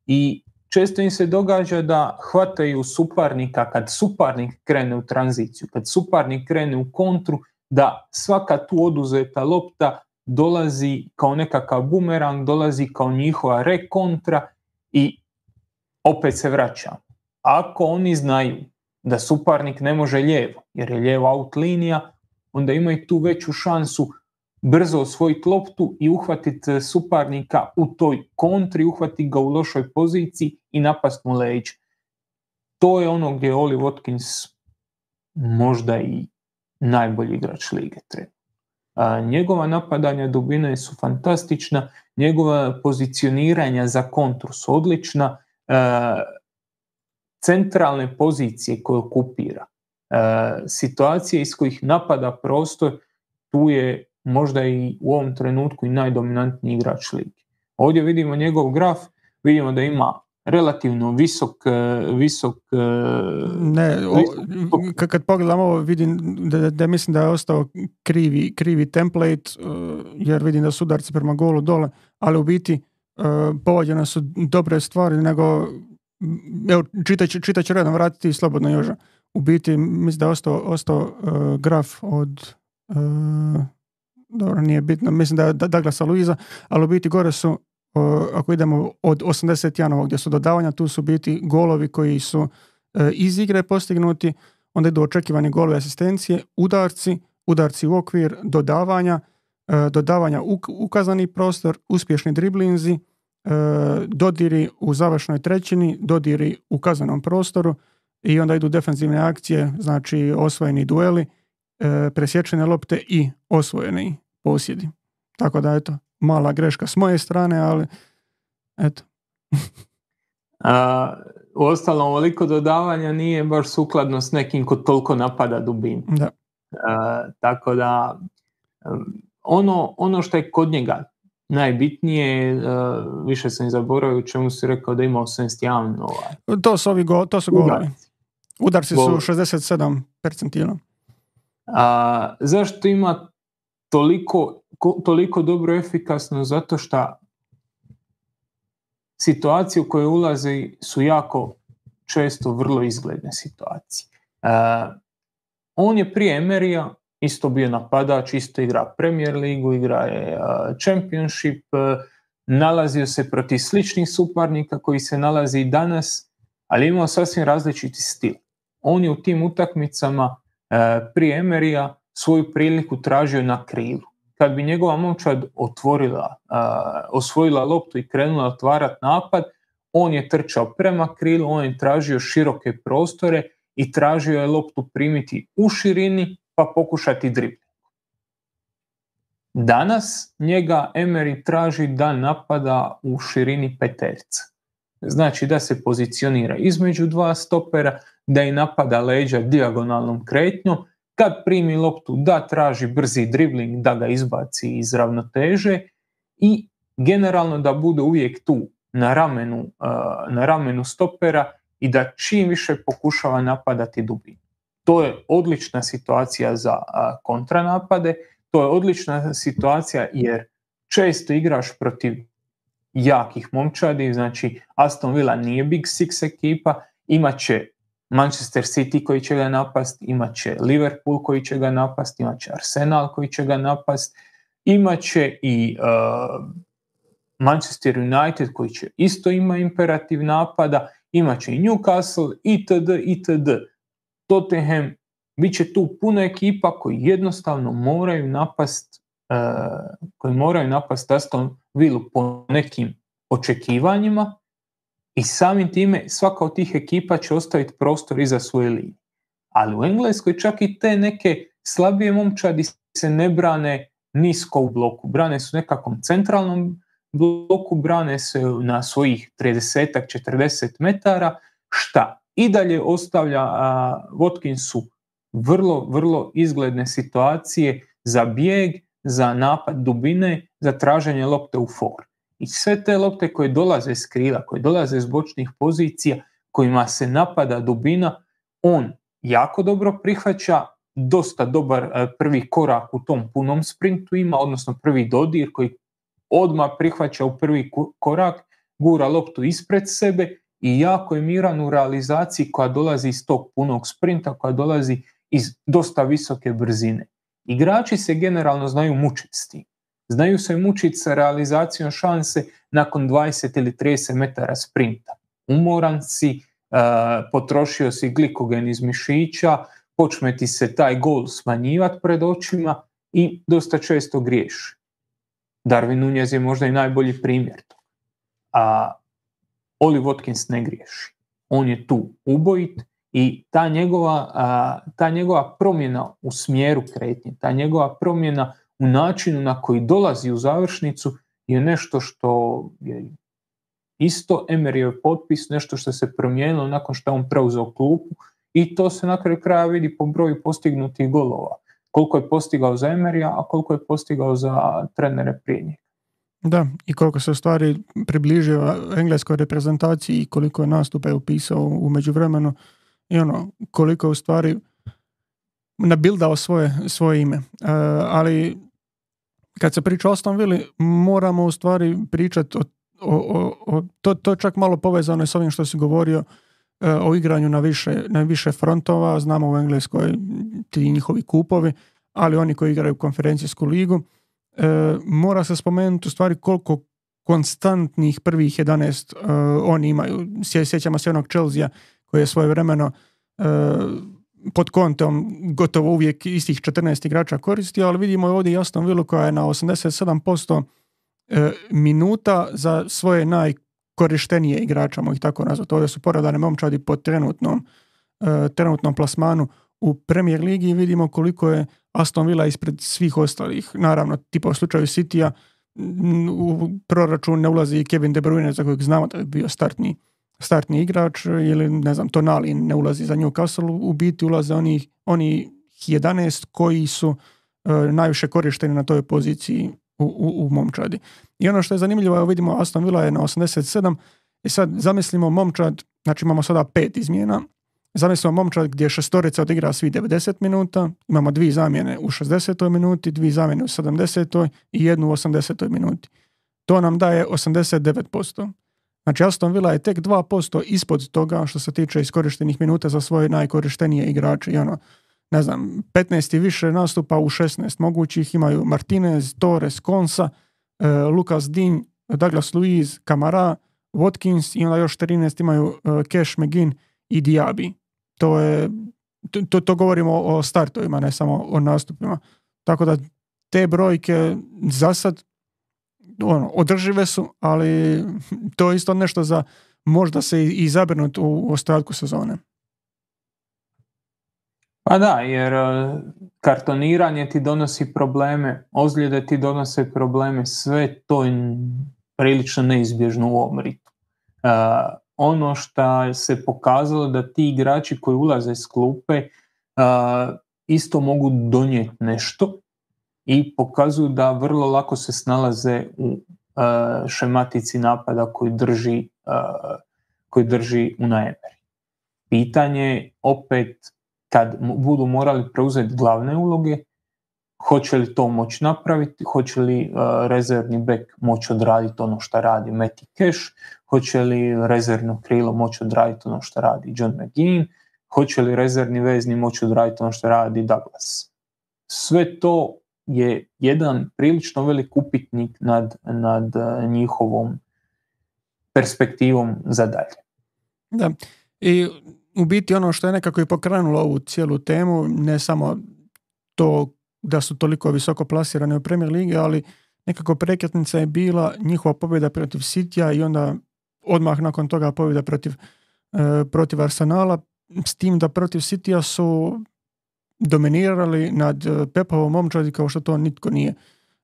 i često im se događa da hvataju suparnika kad suparnik krene u tranziciju, kad suparnik krene u kontru, da svaka tu oduzeta lopta dolazi kao nekakav bumerang, dolazi kao njihova rekontra i opet se vraća. Ako oni znaju da suparnik ne može lijevo, jer je lijevo out linija, onda imaju tu veću šansu brzo osvojiti loptu i uhvatiti e, suparnika u toj kontri, uhvatiti ga u lošoj poziciji i napast mu leđa. To je ono gdje Oli Watkins možda i najbolji igrač lige A, njegova napadanja dubine su fantastična, njegova pozicioniranja za kontru su odlična, centralne pozicije koje okupira, situacije iz kojih napada prostor, tu je možda i u ovom trenutku i najdominantniji igrač lige. Ovdje vidimo njegov graf, vidimo da ima relativno visok, e, visok e, ne, kad pogledam ovo vidim da, da mislim da je ostao krivi, krivi template e, jer vidim da su udarci prema golu dole, ali u biti povođene su dobre stvari nego evo ću redom vratiti slobodno Joža. U biti mislim da je ostao, ostao graf od dobro, nije bitno, mislim da je Douglasa Luiza, ali u biti gore su, ako idemo od 81. gdje su dodavanja, tu su biti golovi koji su e, iz igre postignuti, onda idu očekivani golovi asistencije, udarci, udarci u okvir, dodavanja, e, dodavanja u ukazani prostor, uspješni driblinzi, e, dodiri u završnoj trećini, dodiri u kazanom prostoru i onda idu defensivne akcije, znači osvojeni dueli, presječene lopte i osvojeni posjedi. Tako da eto, mala greška s moje strane, ali eto. A, u ostalom, ovoliko dodavanja nije baš sukladno s nekim ko toliko napada dubinu. Da. tako da, ono, ono što je kod njega najbitnije, više sam i zaboravio u čemu si rekao da ima 81 ovaj. To su ovi go, to su golovi. Udarci su 67 percentila. A, zašto ima toliko, toliko dobro efikasno? Zato što situacije u koje ulazi su jako često vrlo izgledne situacije. on je prije Emerija isto bio napadač, isto igra Premier ligu, igra je Championship, nalazio se protiv sličnih suparnika koji se nalazi i danas, ali imao sasvim različiti stil. On je u tim utakmicama prije Emerija svoju priliku tražio na krilu. Kad bi njegova momčad otvorila, osvojila loptu i krenula otvarati napad, on je trčao prema krilu, on je tražio široke prostore i tražio je loptu primiti u širini pa pokušati dribling. Danas njega Emery traži da napada u širini peterca. Znači da se pozicionira između dva stopera, da i napada leđa dijagonalnom kretnjom, kad primi loptu da traži brzi dribling, da ga izbaci iz ravnoteže i generalno da bude uvijek tu na ramenu, na ramenu stopera i da čim više pokušava napadati dubinu. To je odlična situacija za kontranapade, to je odlična situacija jer često igraš protiv jakih momčadi, znači Aston Villa nije Big Six ekipa, imat će Manchester City koji će ga napast, imat će Liverpool koji će ga napast, imat će Arsenal koji će ga napast, imat će i uh, Manchester United koji će isto ima imperativ napada, imat će i Newcastle, itd., itd. Tottenham, bit će tu puno ekipa koji jednostavno moraju napast uh, koji moraju napast Aston Villa po nekim očekivanjima i samim time svaka od tih ekipa će ostaviti prostor iza svoje linije. Ali u Engleskoj čak i te neke slabije momčadi se ne brane nisko u bloku. Brane su nekakvom centralnom bloku, brane se na svojih 30-40 metara, šta i dalje ostavlja Watkinsu vrlo, vrlo izgledne situacije za bijeg, za napad dubine, za traženje lopte u for. I sve te lopte koje dolaze iz krila, koje dolaze iz bočnih pozicija, kojima se napada dubina, on jako dobro prihvaća, dosta dobar e, prvi korak u tom punom sprintu ima, odnosno prvi dodir koji odmah prihvaća u prvi korak, gura loptu ispred sebe i jako je miran u realizaciji koja dolazi iz tog punog sprinta, koja dolazi iz dosta visoke brzine. Igrači se generalno znaju mučiti s tim. Znaju se mučiti sa realizacijom šanse nakon 20 ili 30 metara sprinta. Umoran si, potrošio si glikogen iz mišića, počne ti se taj gol smanjivati pred očima i dosta često griješi. Darwin Nunez je možda i najbolji primjer A Oli Watkins ne griješi. On je tu ubojit i ta njegova, ta njegova promjena u smjeru kretnje, ta njegova promjena u načinu na koji dolazi u završnicu je nešto što je isto Emeryjev potpis, nešto što se promijenilo nakon što on preuzeo klupu i to se na kraju kraja vidi po broju postignutih golova. Koliko je postigao za Emerija, a koliko je postigao za trenere prije njega. Da, i koliko se u stvari približio engleskoj reprezentaciji i koliko je nastupe upisao u međuvremenu i ono, koliko je u stvari nabildao svoje, svoje ime. E, ali kad se priča o Aston moramo u stvari pričati o, o, o, to, to je čak malo povezano s ovim što si govorio e, o igranju na više, na više frontova, znamo u Engleskoj ti njihovi kupovi, ali oni koji igraju konferencijsku ligu, e, mora se spomenuti u stvari koliko konstantnih prvih 11 e, oni imaju. Sjećamo se onog Chelsea koji je svoje vremeno pod kontom gotovo uvijek istih 14 igrača koristio, ali vidimo ovdje jasno Vilu koja je na 87% e, minuta za svoje najkorištenije igrača, ih tako nazvati. Ovdje su poradane momčadi po trenutnom, e, trenutnom plasmanu u Premier Ligi vidimo koliko je Aston Villa ispred svih ostalih. Naravno, tipa u slučaju Citya u proračun ne ulazi Kevin De Bruyne za kojeg znamo da je bio startni startni igrač ili ne znam Tonali ne ulazi za Newcastle, u biti ulaze oni, oni 11 koji su e, najviše korišteni na toj poziciji u, u, u momčadi. I ono što je zanimljivo, evo vidimo Aston Villa je na 87 i sad zamislimo momčad, znači imamo sada pet izmjena, zamislimo momčad gdje šestorica odigra svi 90 minuta, imamo dvije zamjene u 60. minuti, dvije zamjene u 70. i jednu u 80. minuti. To nam daje 89%. Znači Aston Villa je tek 2% ispod toga što se tiče iskorištenih minuta za svoje najkorištenije igrače. I ono, ne znam, 15 i više nastupa u 16 mogućih imaju Martinez, Torres, Konsa, e, Lucas Dean, Douglas Luiz, Kamara, Watkins i onda još 13 imaju uh, Cash, McGinn i Diaby. To je, to, to govorimo o startovima, ne samo o nastupima. Tako da te brojke za sad ono, održive su, ali to je isto nešto za možda se i u ostatku sezone. Pa da, jer e, kartoniranje ti donosi probleme, ozljede ti donose probleme, sve to je prilično neizbježno u ovom. E, ono što se pokazalo da ti igrači koji ulaze iz klupe e, isto mogu donijeti nešto, i pokazuju da vrlo lako se snalaze u e, šematici napada koji drži, e, koji drži u najemeri. Pitanje opet kad budu morali preuzeti glavne uloge, hoće li to moći napraviti, hoće li e, rezervni bek moći odraditi ono što radi Matty Cash, hoće li rezervno krilo moći odraditi ono što radi John McGinn, hoće li rezervni vezni moći odraditi ono što radi Douglas. Sve to je jedan prilično velik upitnik nad, nad e, njihovom perspektivom za dalje. Da, i u biti ono što je nekako i pokrenulo ovu cijelu temu, ne samo to da su toliko visoko plasirani u Premier Ligi, ali nekako prekretnica je bila njihova pobjeda protiv Sitija i onda odmah nakon toga pobjeda protiv, e, protiv Arsenala, s tim da protiv Sitija su dominirali nad e, Pepovom momčadi kao što to nitko nije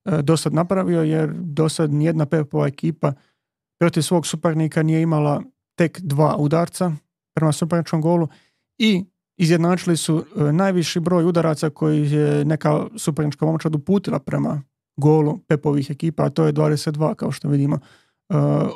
e, do sad napravio, jer do sad nijedna Pepova ekipa protiv svog suparnika nije imala tek dva udarca prema suparničkom golu i izjednačili su e, najviši broj udaraca koji je neka suparnička momčad uputila prema golu Pepovih ekipa, a to je 22 kao što vidimo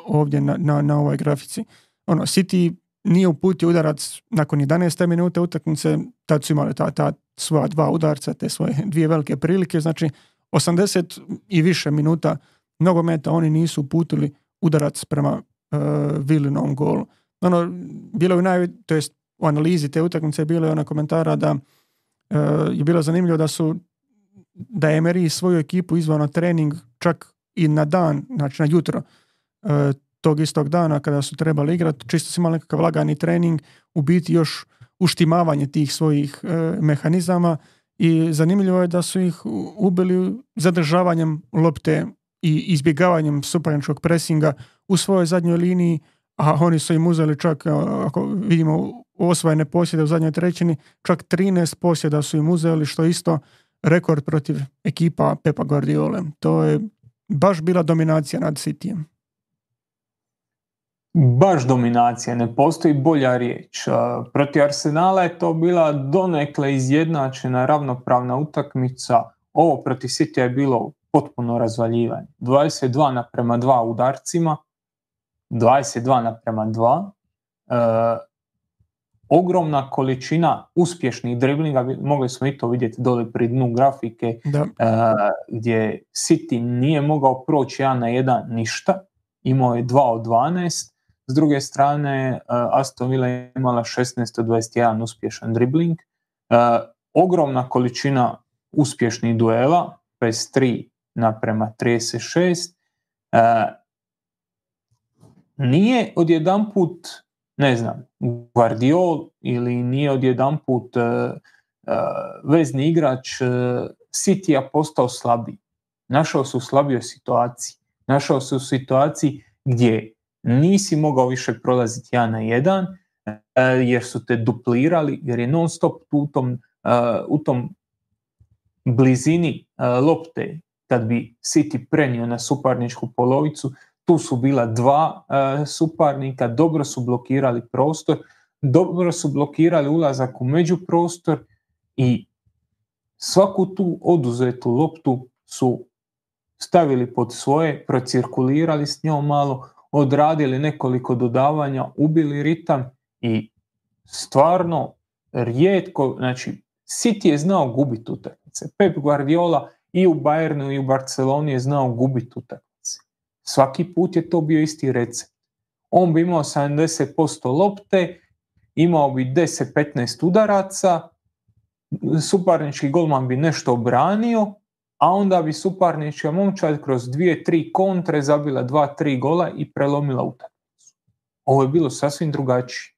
ovdje na, na, na ovoj grafici. Ono, City nije uputio udarac nakon 11. minute utakmice, tad su imali ta, ta svoja dva udarca, te svoje dvije velike prilike, znači 80 i više minuta nogometa oni nisu uputili udarac prema uh, Vilinovom golu. Ono, bilo je naj, to jest u analizi te utakmice bilo je ona komentara da uh, je bilo zanimljivo da su da je Emery svoju ekipu izvao trening čak i na dan, znači na jutro e, tog istog dana kada su trebali igrati, čisto su imali nekakav lagani trening, u biti još uštimavanje tih svojih e, mehanizama i zanimljivo je da su ih ubili zadržavanjem lopte i izbjegavanjem suparničkog presinga u svojoj zadnjoj liniji, a oni su im uzeli čak, ako vidimo osvojene posjede u zadnjoj trećini, čak 13 posjeda su im uzeli, što isto rekord protiv ekipa Pepa Guardiole. To je baš bila dominacija nad Cityjem. Baš dominacija, ne postoji bolja riječ. Protiv Arsenala je to bila donekle izjednačena ravnopravna utakmica. Ovo protiv City je bilo potpuno razvaljivanje. 22 naprema 2 udarcima, 22 naprema 2. E, ogromna količina uspješnih driblinga, mogli smo i to vidjeti dole pri dnu grafike, da. E, gdje City nije mogao proći jedan na jedan ništa, imao je 2 od 12, s druge strane e, Aston Villa je imala 16 od 21 uspješan dribling, e, ogromna količina uspješnih duela, 53 naprema 36, nije odjedanput ne znam, Guardiol ili nije odjedanput uh, vezni igrač City-a postao slabiji. Našao se u slabijoj situaciji. Našao se u situaciji gdje nisi mogao više prolaziti jedan na jedan, jer su te duplirali, jer je non stop u tom, u tom blizini lopte. Kad bi City prenio na suparničku polovicu, tu su bila dva e, suparnika, dobro su blokirali prostor, dobro su blokirali ulazak u međuprostor i svaku tu oduzetu loptu su stavili pod svoje, procirkulirali s njom malo, odradili nekoliko dodavanja, ubili ritam i stvarno rijetko, znači City je znao gubiti utakmice. Pep Guardiola i u Bayernu i u Barceloni je znao gubiti utakmice. Svaki put je to bio isti recept. On bi imao 70% lopte, imao bi 10-15 udaraca, suparnički golman bi nešto obranio, a onda bi suparnička momčad kroz dvije, tri kontre zabila dva, tri gola i prelomila utakmicu. Ovo je bilo sasvim drugačije.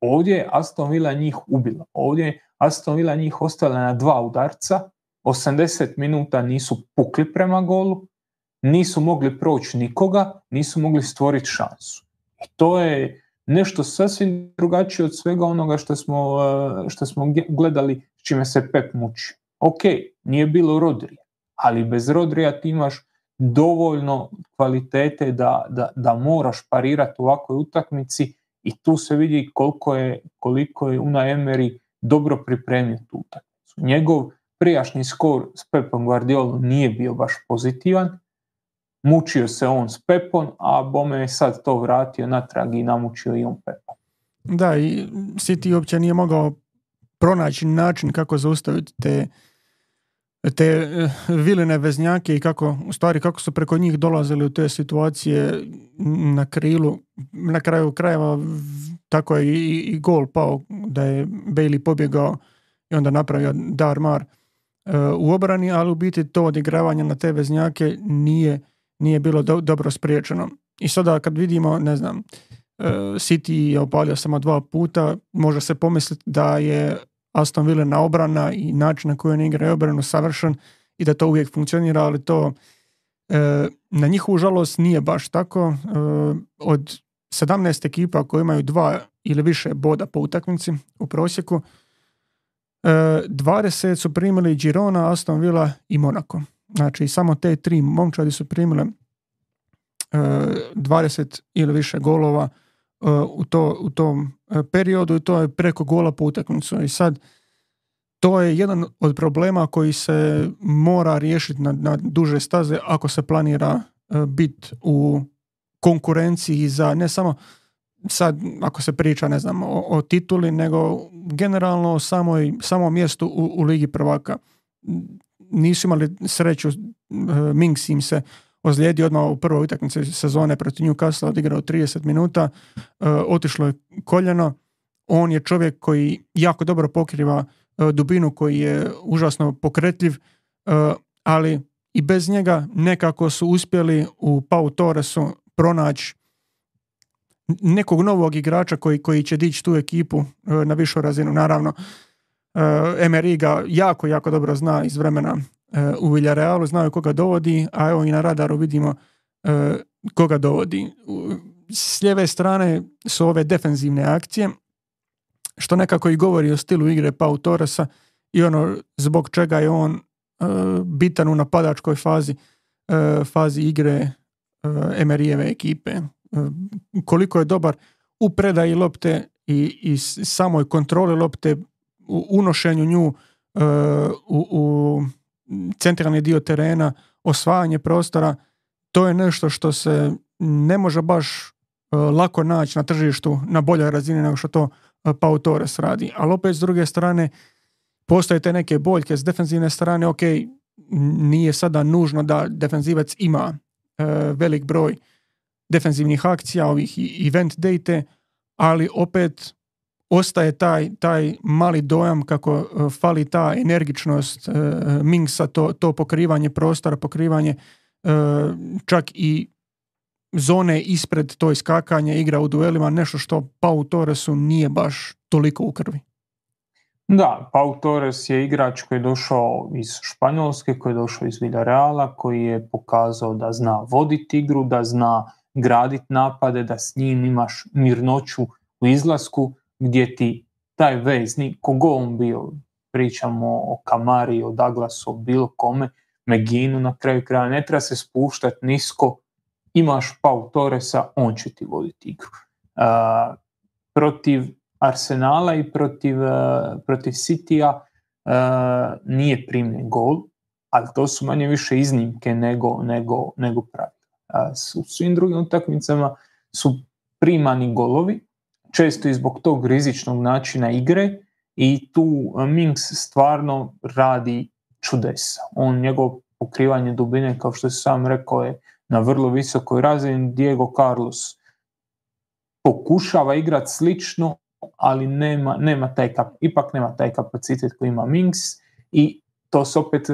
Ovdje je Aston Villa njih ubila. Ovdje je Aston Villa njih ostavila na dva udarca. 80 minuta nisu pukli prema golu nisu mogli proći nikoga, nisu mogli stvoriti šansu. I to je nešto sasvim drugačije od svega onoga što smo, eh, što smo gledali s čime se Pep muči. Ok, nije bilo Rodrija, ali bez Rodrija ti imaš dovoljno kvalitete da, da, da moraš parirati u ovakvoj utakmici i tu se vidi koliko je, koliko je Una Emery dobro pripremio tu utakmicu. Njegov prijašnji skor s Pepom Guardiolom nije bio baš pozitivan, mučio se on s Pepom, a Bome je sad to vratio natrag i namučio i on Pepa. Da, i City uopće nije mogao pronaći način kako zaustaviti te te eh, viline veznjake i kako, u stvari kako su preko njih dolazili u te situacije na krilu. Na kraju krajeva tako je i, i gol pao da je Bailey pobjegao i onda napravio Darmar uh, u obrani, ali u biti to odigravanje na te veznjake nije nije bilo dobro spriječeno. I sada kad vidimo, ne znam, uh, City je opalio samo dva puta, može se pomisliti da je Aston Villa na obrana i način na koji oni igraju obranu savršen i da to uvijek funkcionira, ali to uh, na njihovu žalost nije baš tako. Uh, od 17 ekipa koje imaju dva ili više boda po utakmici u prosjeku, 20 su primili Girona, Aston Villa i Monaco. Znači, samo te tri momčadi su primile 20 e, ili više golova e, u, to, u tom e, periodu i to je preko gola po utakmicu. I sad, to je jedan od problema koji se mora riješiti na, na duže staze ako se planira biti u konkurenciji za ne samo sad ako se priča ne znam o, o tituli nego generalno o samoj, samom mjestu u, u Ligi prvaka nisu imali sreću, Minks im se ozlijedio odmah u prvoj utakmici sezone protiv Newcastle, odigrao 30 minuta, e, otišlo je koljeno. On je čovjek koji jako dobro pokriva e, dubinu, koji je užasno pokretljiv, ali i bez njega nekako su uspjeli u Pau Torresu pronaći nekog novog igrača koji, koji će dići tu ekipu na višu razinu. Naravno, Emery ga jako, jako dobro zna iz vremena u Villarealu, znaju koga dovodi, a evo i na radaru vidimo koga dovodi. S lijeve strane su ove defenzivne akcije, što nekako i govori o stilu igre Pau Torresa i ono zbog čega je on bitan u napadačkoj fazi, fazi igre Emerijeve ekipe koliko je dobar u predaji lopte i, i samoj kontroli lopte, u unošenju nju e, u, u centralni dio terena, osvajanje prostora, to je nešto što se ne može baš e, lako naći na tržištu na boljoj razini nego što to e, Pau Torres radi. Ali opet s druge strane postoje te neke boljke s defensivne strane, ok, nije sada nužno da defenzivac ima velik broj defensivnih akcija, ovih event date, ali opet ostaje taj, taj mali dojam kako e, fali ta energičnost uh, Minksa, to, to pokrivanje prostora, pokrivanje e, čak i zone ispred to iskakanje, igra u duelima, nešto što Pau Torresu nije baš toliko u krvi. Da, Pau Torres je igrač koji je došao iz Španjolske, koji je došao iz Villareala, koji je pokazao da zna voditi igru, da zna graditi napade, da s njim imaš mirnoću u izlasku gdje ti taj vezni, kogo on bio, pričamo o Kamari, o Douglasu, o bilo kome, Meginu na kraju kraja, ne treba se spuštati nisko, imaš Pau Torresa, on će ti voditi igru. protiv Arsenala i protiv, uh, protiv Citya nije primljen gol, ali to su manje više iznimke nego, nego, nego pravi u svim drugim utakmicama su primani golovi, često i zbog tog rizičnog načina igre i tu Minks stvarno radi čudesa. On, njegov pokrivanje dubine, kao što sam rekao, je na vrlo visokoj razini. Diego Carlos pokušava igrati slično, ali nema, nema taj kap, ipak nema taj kapacitet koji ima Minks i to se opet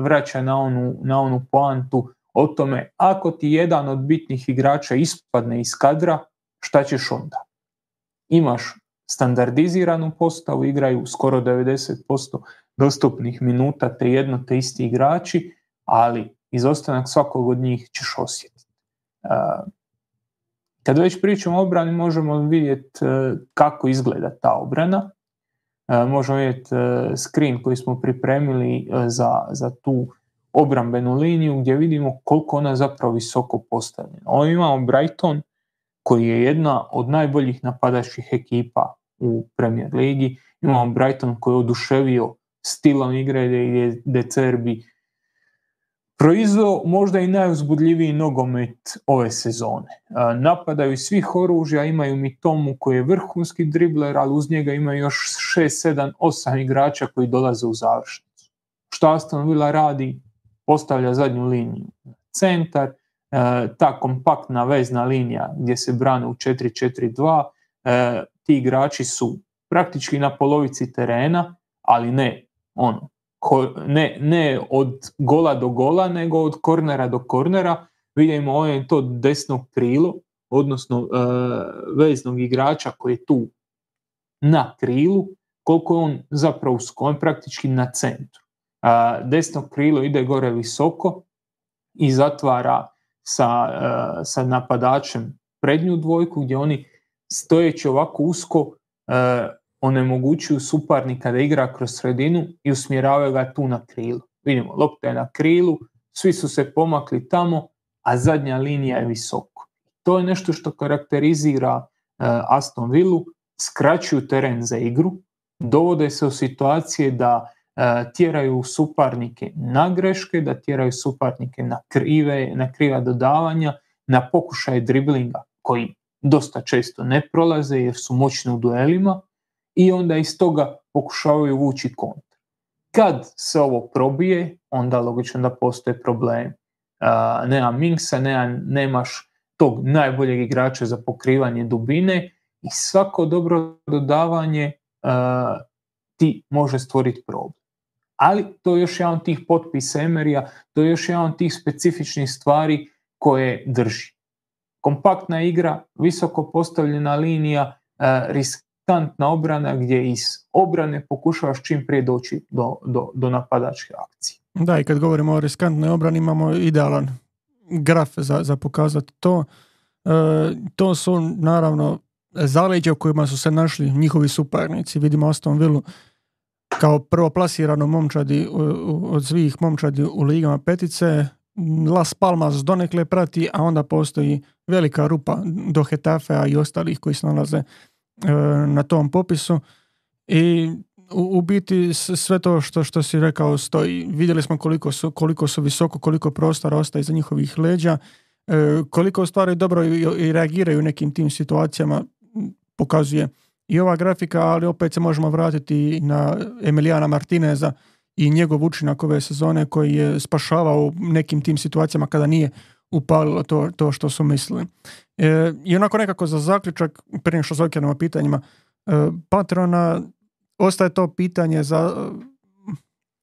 vraća na onu, na onu poantu o tome ako ti jedan od bitnih igrača ispadne iz kadra, šta ćeš onda? Imaš standardiziranu postavu, igraju skoro 90% dostupnih minuta te jedno te isti igrači, ali izostanak svakog od njih ćeš osjetiti. Kad već pričamo o obrani, možemo vidjeti e, kako izgleda ta obrana. E, možemo vidjeti e, screen koji smo pripremili za, za tu obrambenu liniju gdje vidimo koliko ona zapravo visoko postavljena. Ovo imamo Brighton koji je jedna od najboljih napadačkih ekipa u Premier Ligi. Imamo Brighton koji je oduševio stilom igre gdje je De Cerbi proizveo možda i najuzbudljiviji nogomet ove sezone. Napadaju iz svih oružja, imaju mi Tomu koji je vrhunski dribler, ali uz njega ima još 6, 7, 8 igrača koji dolaze u završnicu. Što Aston Villa radi? postavlja zadnju liniju centar, e, ta kompaktna vezna linija gdje se brane u 4-4-2, e, ti igrači su praktički na polovici terena, ali ne ono, ne, ne od gola do gola, nego od kornera do kornera. Vidimo ovo je to desno krilo, odnosno e, veznog igrača koji je tu na krilu, koliko je on zapravo on praktički na centru desno krilo ide gore visoko i zatvara sa, e, sa napadačem prednju dvojku gdje oni stojeći ovako usko e, onemogućuju suparnika da igra kroz sredinu i usmjeravaju ga tu na krilu. Vidimo, lopta je na krilu, svi su se pomakli tamo, a zadnja linija je visoko. To je nešto što karakterizira e, Aston Villu, skraćuju teren za igru, dovode se u situacije da tjeraju suparnike na greške, da tjeraju suparnike na krive, na kriva dodavanja, na pokušaje driblinga koji dosta često ne prolaze jer su moćni u duelima i onda iz toga pokušavaju vući kontra. Kad se ovo probije, onda logično da postoje problem. Uh, nema Minksa, nema, nemaš tog najboljeg igrača za pokrivanje dubine i svako dobro dodavanje ti može stvoriti problem Ali to je još jedan od tih potpisa Emerija, to je još jedan od tih specifičnih stvari koje drži. Kompaktna igra, visoko postavljena linija, e, riskantna obrana gdje iz obrane pokušavaš čim prije doći do, do, do napadačke akcije. Da, i kad govorimo o riskantnoj obrani imamo idealan graf za, za pokazati to. E, to su naravno zaleđe u kojima su se našli njihovi suparnici. Vidimo Aston Villa kao prvo plasirano momčadi od svih momčadi u ligama petice. Las Palmas donekle prati, a onda postoji velika rupa do Hetafea i ostalih koji se nalaze e, na tom popisu. I u, biti sve to što, što si rekao stoji. Vidjeli smo koliko su, koliko su visoko, koliko prostora ostaje iza njihovih leđa, e, koliko stvari dobro i, i reagiraju u nekim tim situacijama pokazuje i ova grafika, ali opet se možemo vratiti na Emiliana Martineza i njegov učinak ove sezone koji je spašavao u nekim tim situacijama kada nije upalilo to, to što su mislili. E, I onako nekako za zaključak, prije što okrenemo pitanjima, e, patrona ostaje to pitanje za e,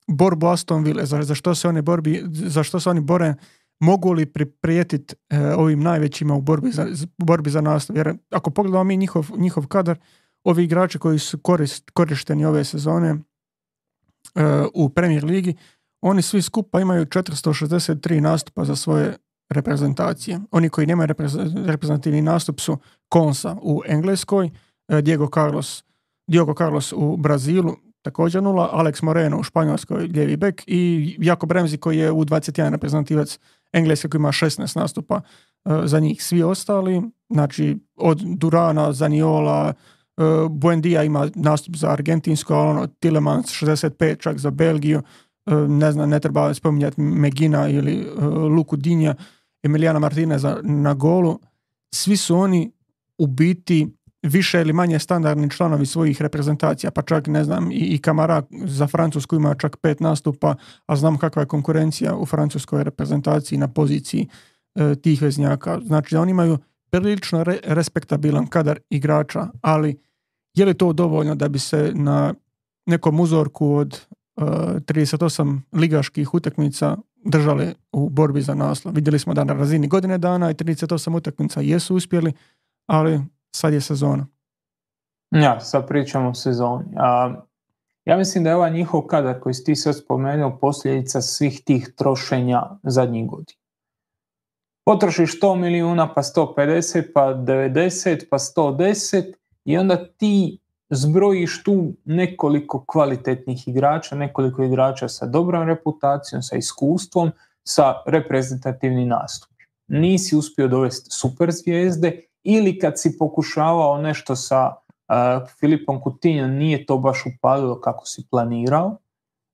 borbu Aston Ville, za, za, što se oni borbi, za što se oni bore, mogu li priprijetiti e, ovim najvećima u borbi za, borbi za nastav. Jer ako pogledamo mi njihov, njihov kadar, ovi igrači koji su korist, korišteni ove sezone e, u Premier ligi, oni svi skupa imaju 463 nastupa za svoje reprezentacije. Oni koji nemaju reprezentativni nastup su Konsa u Engleskoj, Diego Carlos Diogo Carlos u Brazilu, također nula, Alex Moreno u Španjolskoj, lijevi bek i Jako Bremzi koji je u 21 reprezentativac Engleske koji ima 16 nastupa e, za njih. Svi ostali, znači od Durana, Zaniola, uh, Buendia ima nastup za argentinsko, ono, Tillemans 65 čak za Belgiju, e, ne znam, ne treba spominjati Megina ili Luku Dinja, Emiliana Martineza na golu. Svi su oni u biti više ili manje standardni članovi svojih reprezentacija, pa čak ne znam i, Kamara za Francusku ima čak pet nastupa, a znam kakva je konkurencija u francuskoj reprezentaciji na poziciji tih veznjaka. Znači oni imaju prilično respektabilan kadar igrača, ali je li to dovoljno da bi se na nekom uzorku od e, 38 ligaških utakmica držali u borbi za naslov. Vidjeli smo da na razini godine dana i 38 utakmica jesu uspjeli, ali sad je sezona. Ja, sad pričamo o sezoni. A, ja mislim da je ovaj njihov kadar koji si ti sad spomenuo posljedica svih tih trošenja zadnjih godina. Potrošiš 100 milijuna, pa 150, pa 90, pa 110 i onda ti zbrojiš tu nekoliko kvalitetnih igrača, nekoliko igrača sa dobrom reputacijom, sa iskustvom, sa reprezentativnim nastupom. Nisi uspio dovesti super zvijezde ili kad si pokušavao nešto sa uh, Filipom Kutinjom nije to baš upalilo kako si planirao,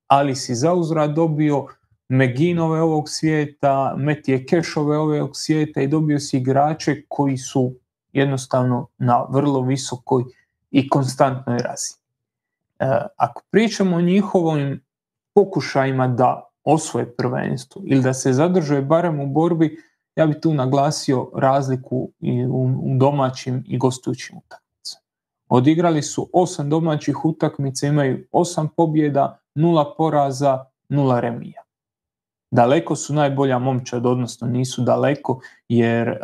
ali si zauzvrat dobio Meginove ovog svijeta, Metije Kešove ovog svijeta i dobio si igrače koji su jednostavno na vrlo visokoj i konstantnoj razini. ako pričamo o njihovim pokušajima da osvoje prvenstvo ili da se zadrže barem u borbi ja bih tu naglasio razliku i u, domaćim i gostujućim utakmicama. Odigrali su osam domaćih utakmica, imaju osam pobjeda, nula poraza, nula remija. Daleko su najbolja momčad, odnosno nisu daleko, jer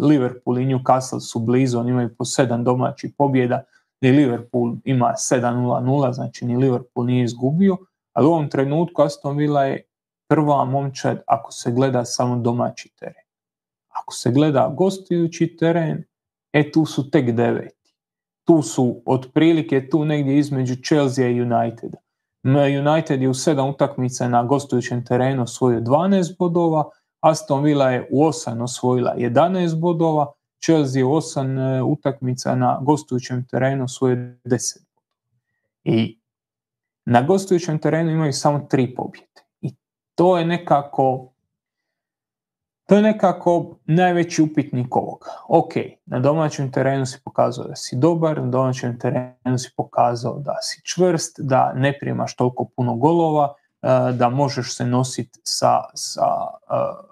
Liverpool i Newcastle su blizu, oni imaju po sedam domaćih pobjeda, i Liverpool ima 7-0-0, znači ni Liverpool nije izgubio, ali u ovom trenutku Aston Villa je prva momčad ako se gleda samo domaći teren. Ako se gleda gostujući teren, e tu su tek deveti. Tu su otprilike tu negdje između Chelsea i Uniteda. United je u sedam utakmica na gostujućem terenu osvojio 12 bodova, Aston Villa je u osam osvojila 11 bodova, Chelsea je u osam e, utakmica na gostujućem terenu osvojio 10 bodova. I na gostujućem terenu imaju samo tri pobjede. I to je nekako to je nekako najveći upitnik ovoga. Ok, na domaćem terenu si pokazao da si dobar, na domaćem terenu si pokazao da si čvrst, da ne primaš toliko puno golova, eh, da možeš se nositi sa, sa uh,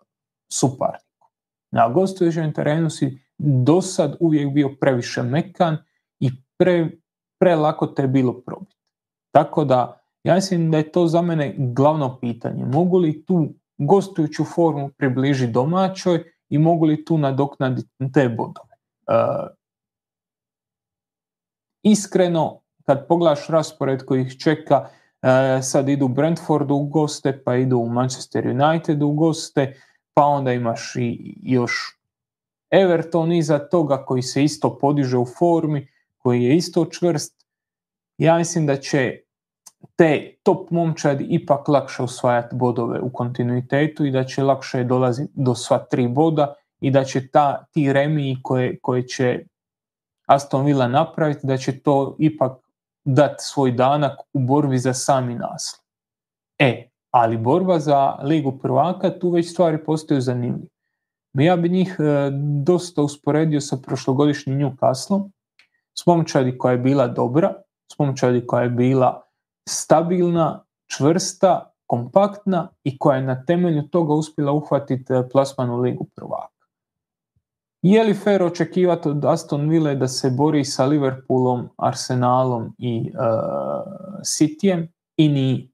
suparnikom. Na gostujućem terenu si do sad uvijek bio previše mekan i pre, prelako te je bilo probiti. Tako da Ja mislim da je to za mene glavno pitanje. Mogu li tu gostujuću formu približiti domaćoj i mogu li tu nadoknaditi te bodove? E, iskreno, kad pogledaš raspored koji ih čeka, e, sad idu Brentfordu u goste, pa idu u Manchester United u goste, pa onda imaš i još Everton iza toga koji se isto podiže u formi, koji je isto čvrst. Ja mislim da će te top momčadi ipak lakše osvajati bodove u kontinuitetu i da će lakše dolaziti do sva tri boda i da će ta, ti remiji koje, koje će Aston Villa napraviti, da će to ipak dati svoj danak u borbi za sami naslov. E, ali borba za ligu prvaka, tu već stvari postaju zanimljive. Ja bi njih e, dosta usporedio sa prošlogodišnjim Newcastlom, s momčadi koja je bila dobra, s momčadi koja je bila stabilna, čvrsta, kompaktna i koja je na temelju toga uspjela uhvatiti e, plasman u ligu prvaka. Je li fair očekivati od Aston Ville da se bori sa Liverpoolom, Arsenalom i uh, Cityjem? I nije.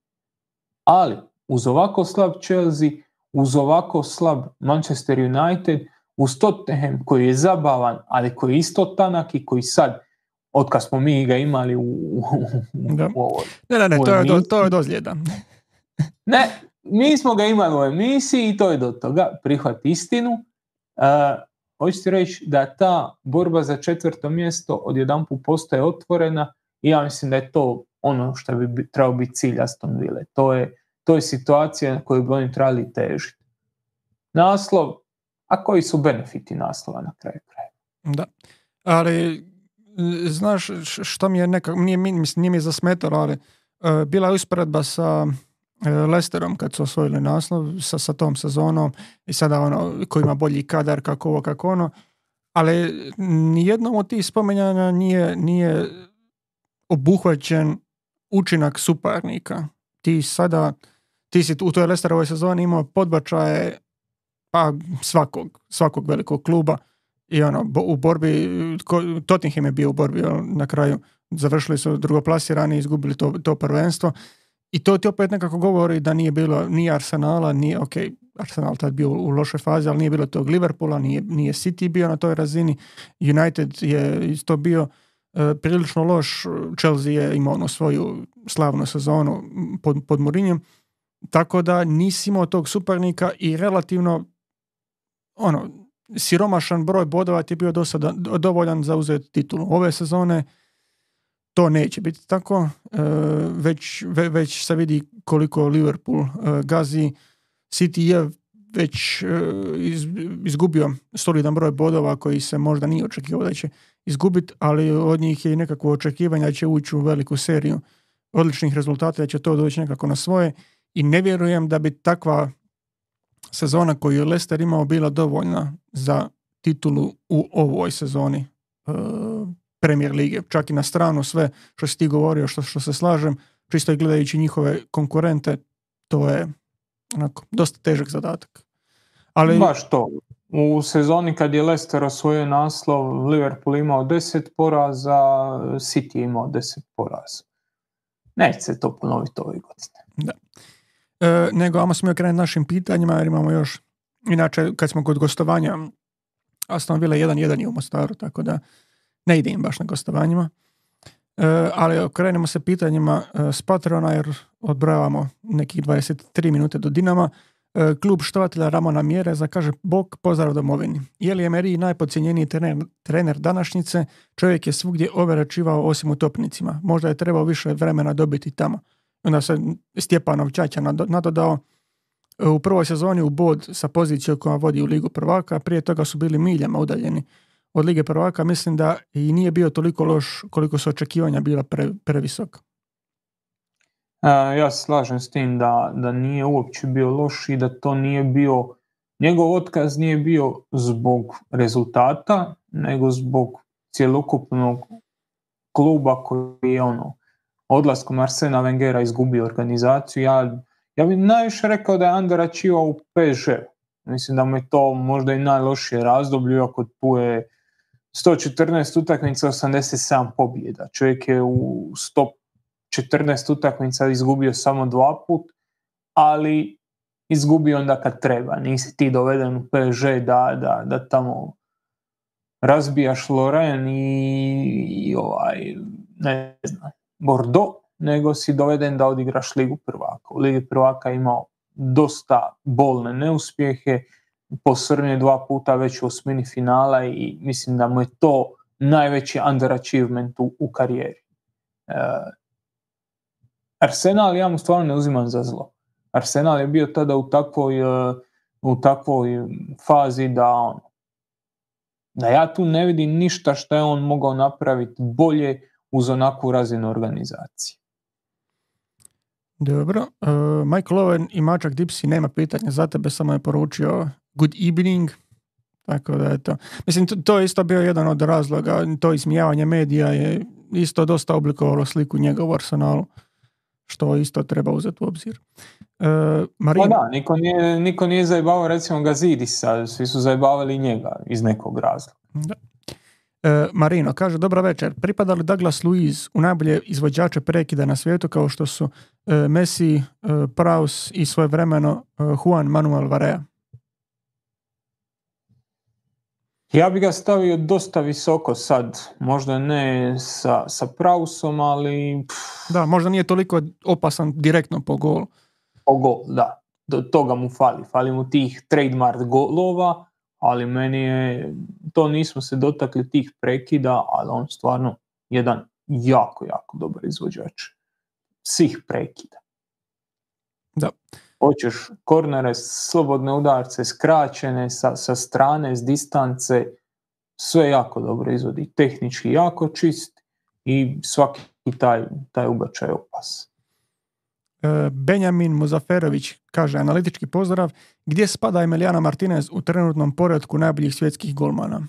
Ali uz ovako slab Chelsea, uz ovako slab Manchester United, uz Tottenham koji je zabavan, ali koji je isto tanak i koji sad od kad smo mi ga imali u, u, ovoj. Ne, ne, ne, to je, do, to je dozljeda. ne, mi smo ga imali u emisiji i to je do toga. Prihvat istinu. Uh, hoću ti reći da ta borba za četvrto mjesto odjedanput postaje otvorena i ja mislim da je to ono što bi trebao biti cilj Aston Ville. To je, to je situacija na koju bi oni trebali težiti. Naslov, a koji su benefiti naslova na kraju kraja? Da, ali znaš što mi je nekako, nije, nije mi zasmetalo, ali uh, bila je usporedba sa uh, Lesterom kad su osvojili naslov sa, sa tom sezonom i sada ono ko ima bolji kadar kako ovo kako ono ali nijednom od tih spomenjanja nije, nije obuhvaćen učinak suparnika. Ti sada, ti si u toj Lesterovoj sezoni imao podbačaje pa svakog, svakog velikog kluba i ono, u borbi, Tottenham je bio u borbi na kraju, završili su drugoplasirani izgubili to, to prvenstvo. I to ti opet nekako govori da nije bilo ni Arsenala, nije, ok, Arsenal tad bio u lošoj fazi, ali nije bilo tog Liverpoola, nije, nije City bio na toj razini, United je isto bio e, prilično loš, Chelsea je imao ono svoju slavnu sezonu pod, pod Mourinhom, tako da nisi imao tog suparnika i relativno ono, siromašan broj bodova ti je bio dosada dovoljan za uzeti titulu. Ove sezone to neće biti tako, e, već, već se vidi koliko Liverpool e, gazi. City je već e, izgubio solidan broj bodova koji se možda nije očekivao da će izgubiti, ali od njih je i nekako očekivanje da će ući u veliku seriju odličnih rezultata, da će to doći nekako na svoje i ne vjerujem da bi takva sezona koju je Leicester imao bila dovoljna za titulu u ovoj sezoni uh, Premier Lige. Čak i na stranu sve što si ti govorio, što, što se slažem, čisto gledajući njihove konkurente, to je onako, dosta težak zadatak. Ali... Baš to. U sezoni kad je Leicester osvojio naslov, Liverpool imao 10 poraza, City imao 10 poraza. Neće se to ponoviti ove godine. Da. E, nego, ajmo smo krenuti našim pitanjima, jer imamo još, inače, kad smo kod gostovanja, Aston Villa 1-1 je u Mostaru, tako da ne ide im baš na gostovanjima. E, ali krenemo se pitanjima e, s Patrona, jer odbrojavamo nekih 23 minute do Dinama. E, klub štovatelja Ramona Mjere kaže Bog pozdrav domovini. Je li Emery najpocijenjeniji trener, trener današnjice? Čovjek je svugdje overačivao osim u topnicima. Možda je trebao više vremena dobiti tamo. Onda se Stjepanov Čača nadodao u prvoj sezoni u bod sa pozicijom koja vodi u Ligu prvaka, prije toga su bili miljama udaljeni od Lige prvaka, mislim da i nije bio toliko loš koliko su očekivanja bila pre, previsoka. ja se slažem s tim da, da nije uopće bio loš i da to nije bio, njegov otkaz nije bio zbog rezultata, nego zbog cjelokupnog kluba koji je ono, odlaskom Arsena Wengera izgubio organizaciju. Ja, ja bih najviše rekao da je Andara Čiva u PSG. Mislim da mu je to možda i najlošije razdoblje, ako tu je 114 utakmica, 87 pobjeda. Čovjek je u 100 14 utakmica izgubio samo dva put, ali izgubi onda kad treba. Nisi ti doveden u PSG da, da, da tamo razbijaš Loren i, i ovaj, ne znam, Bordeaux, nego si doveden da odigraš Ligu prvaka. U Ligi prvaka imao dosta bolne neuspjehe, posrnje dva puta već u osmini finala i mislim da mu je to najveći underachievement u, u karijeri. E, Arsenal ja mu stvarno ne uzimam za zlo. Arsenal je bio tada u takvoj, e, u takvoj fazi da on, da ja tu ne vidim ništa što je on mogao napraviti bolje uz onakvu razinu organizacije. Dobro. Uh, Michael Owen i Mačak Dipsi nema pitanja za tebe, samo je poručio good evening. Tako da je to. Mislim, to, to je isto bio jedan od razloga. To ismijavanje medija je isto dosta oblikovalo sliku njega u Arsenalu što isto treba uzeti u obzir. Uh, Marina. Pa da, niko nije, niko nije zajebavao recimo Gazidisa, svi su zajebavali njega iz nekog razloga. Da. E, Marino kaže, dobra večer, pripada li Douglas Luiz u najbolje izvođače prekida na svijetu kao što su e, Messi, e, Praus i svoje vremeno Juan Manuel Varea? Ja bi ga stavio dosta visoko sad, možda ne sa, sa Prausom, ali... Da, možda nije toliko opasan direktno po gol. Po gol, da. Do toga mu fali. Fali mu tih trademark golova, ali meni je, to nismo se dotakli tih prekida, ali on stvarno jedan jako, jako dobar izvođač svih prekida. Da. Hoćeš kornere, slobodne udarce, skraćene, sa, sa strane, s distance, sve jako dobro izvodi. Tehnički jako čist i svaki taj, taj ubačaj opas. E, Benjamin Muzaferović kaže analitički pozdrav, gdje spada Emiliana Martinez u trenutnom poredku najboljih svjetskih golmana?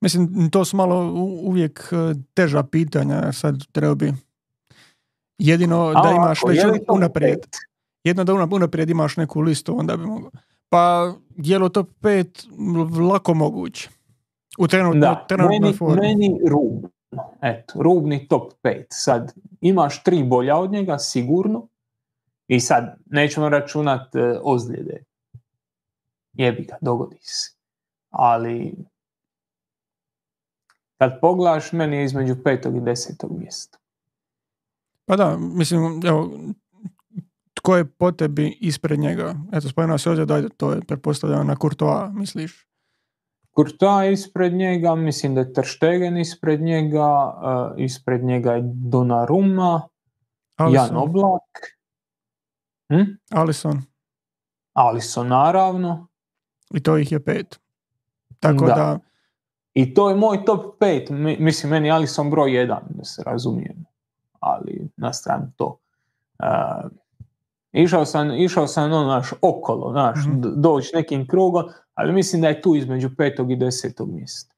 Mislim, to su malo uvijek e, teža pitanja, sad treba bi jedino da imaš već unaprijed. Jedno da unaprijed imaš neku listu, onda bi mogao. Pa, je li top 5 lako moguće? U trenutno, da, meni, meni rub. Eto, rubni top 5. Sad, imaš tri bolja od njega, sigurno. I sad, nećemo računat e, ozljede. Jebi ga, dogodi se. Ali, kad pogledaš, meni je između petog i desetog mjesta. Pa da, mislim, evo, tko je po tebi ispred njega? Eto, spomenuo se ovdje, dajde, to je pretpostavljeno na Courtois, misliš? Courtois ispred njega, mislim da je Terštegen ispred njega, uh, ispred njega je Donnarumma, Alisson. Jan Oblak. Hm? Alisson. Alisson, naravno. I to ih je pet. Tako da. da... I to je moj top pet. Mislim, meni Alisson broj jedan, da se razumijem. Ali na stranu to. Uh, Išao sam, išao sam ono, naš, okolo, naš, mm doći nekim krugom, ali mislim da je tu između petog i desetog mjesta.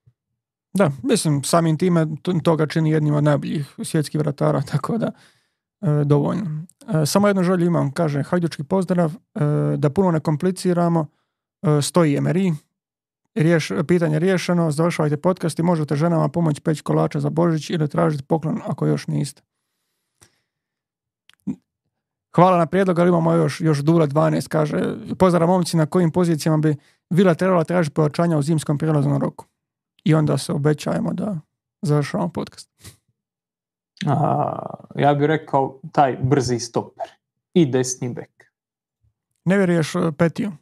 Da, mislim, samim time toga čini jednim od najboljih svjetskih vratara, tako da e, dovoljno. E, samo jednu želju imam, kaže Hajdučki pozdrav, e, da puno ne kompliciramo, e, stoji Emery, Riješ, pitanje riješeno, završavajte podcast i možete ženama pomoći peć kolača za Božić ili tražiti poklon ako još niste. Hvala na prijedlog, ali imamo još, još Dula 12, kaže, pozdrav momci na kojim pozicijama bi Vila trebala tražiti pojačanja u zimskom prijelaznom roku. I onda se obećajemo da završavamo podcast. A, ja bih rekao taj brzi stoper i desni bek. Ne vjeruješ uh, Petiju?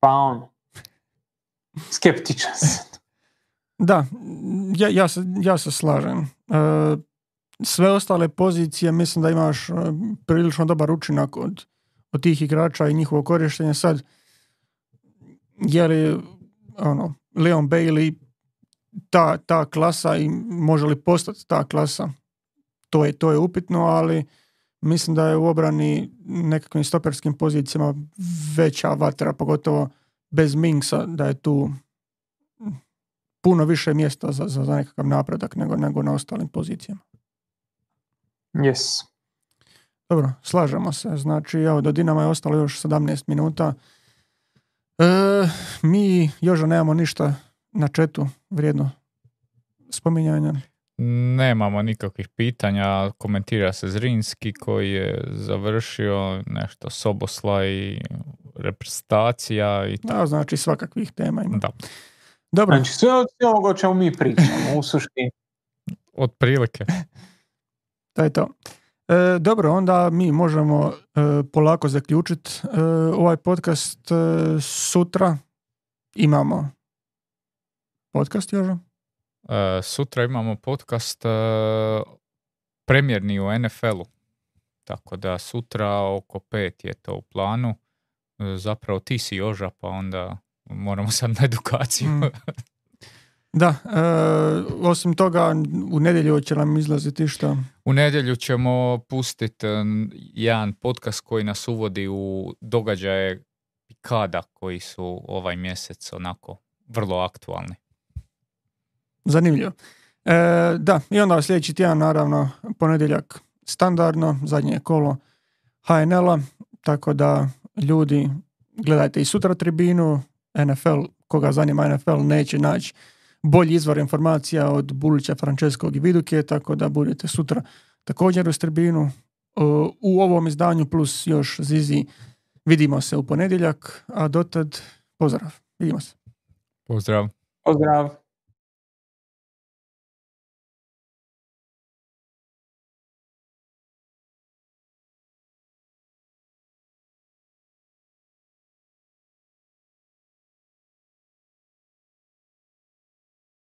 Pa on. Skeptičan Da, ja, ja, se, ja se slažem. Uh, sve ostale pozicije mislim da imaš e, prilično dobar učinak od, od tih igrača i njihovo korištenje. Sad, je li ono, Leon Bailey ta, ta klasa i može li postati ta klasa? To je, to je upitno, ali mislim da je u obrani nekakvim stoperskim pozicijama veća vatra, pogotovo bez Minksa, da je tu puno više mjesta za, za, za nekakav napredak nego, nego na ostalim pozicijama. Yes. Dobro, slažemo se. Znači, evo, do Dinama je ostalo još 17 minuta. E, mi, Joža, nemamo ništa na četu vrijedno spominjanja. Nemamo nikakvih pitanja, komentira se Zrinski koji je završio nešto Sobosla i reprezentacija i Da, znači svakakvih tema ima. da, Dobro, Znači sve od ovoga o čemu mi pričamo u suštini. otprilike. to je to. E, dobro, onda mi možemo e, polako zaključiti e, ovaj podcast e, sutra. Imamo podcast još. E, sutra imamo podcast e, premjerni u NFL-u. Tako da sutra oko pet je to u planu. E, zapravo ti si Joža, pa onda moramo sad na edukaciju. Mm. Da, e, osim toga u nedjelju će nam izlaziti što U nedjelju ćemo pustiti jedan podcast koji nas uvodi u događaje kada koji su ovaj mjesec onako vrlo aktualni. zanimljivo. E, da, i onda sljedeći tjedan naravno ponedjeljak standardno, zadnje je kolo HNL-a, tako da ljudi gledajte i sutra tribinu, NFL, koga zanima NFL, neće naći bolji izvor informacija od Bulića, Franceskog i Viduke, tako da budete sutra također uz tribinu. O, U ovom izdanju plus još Zizi vidimo se u ponedjeljak, a dotad pozdrav. Vidimo se. Pozdrav! Pozdrav.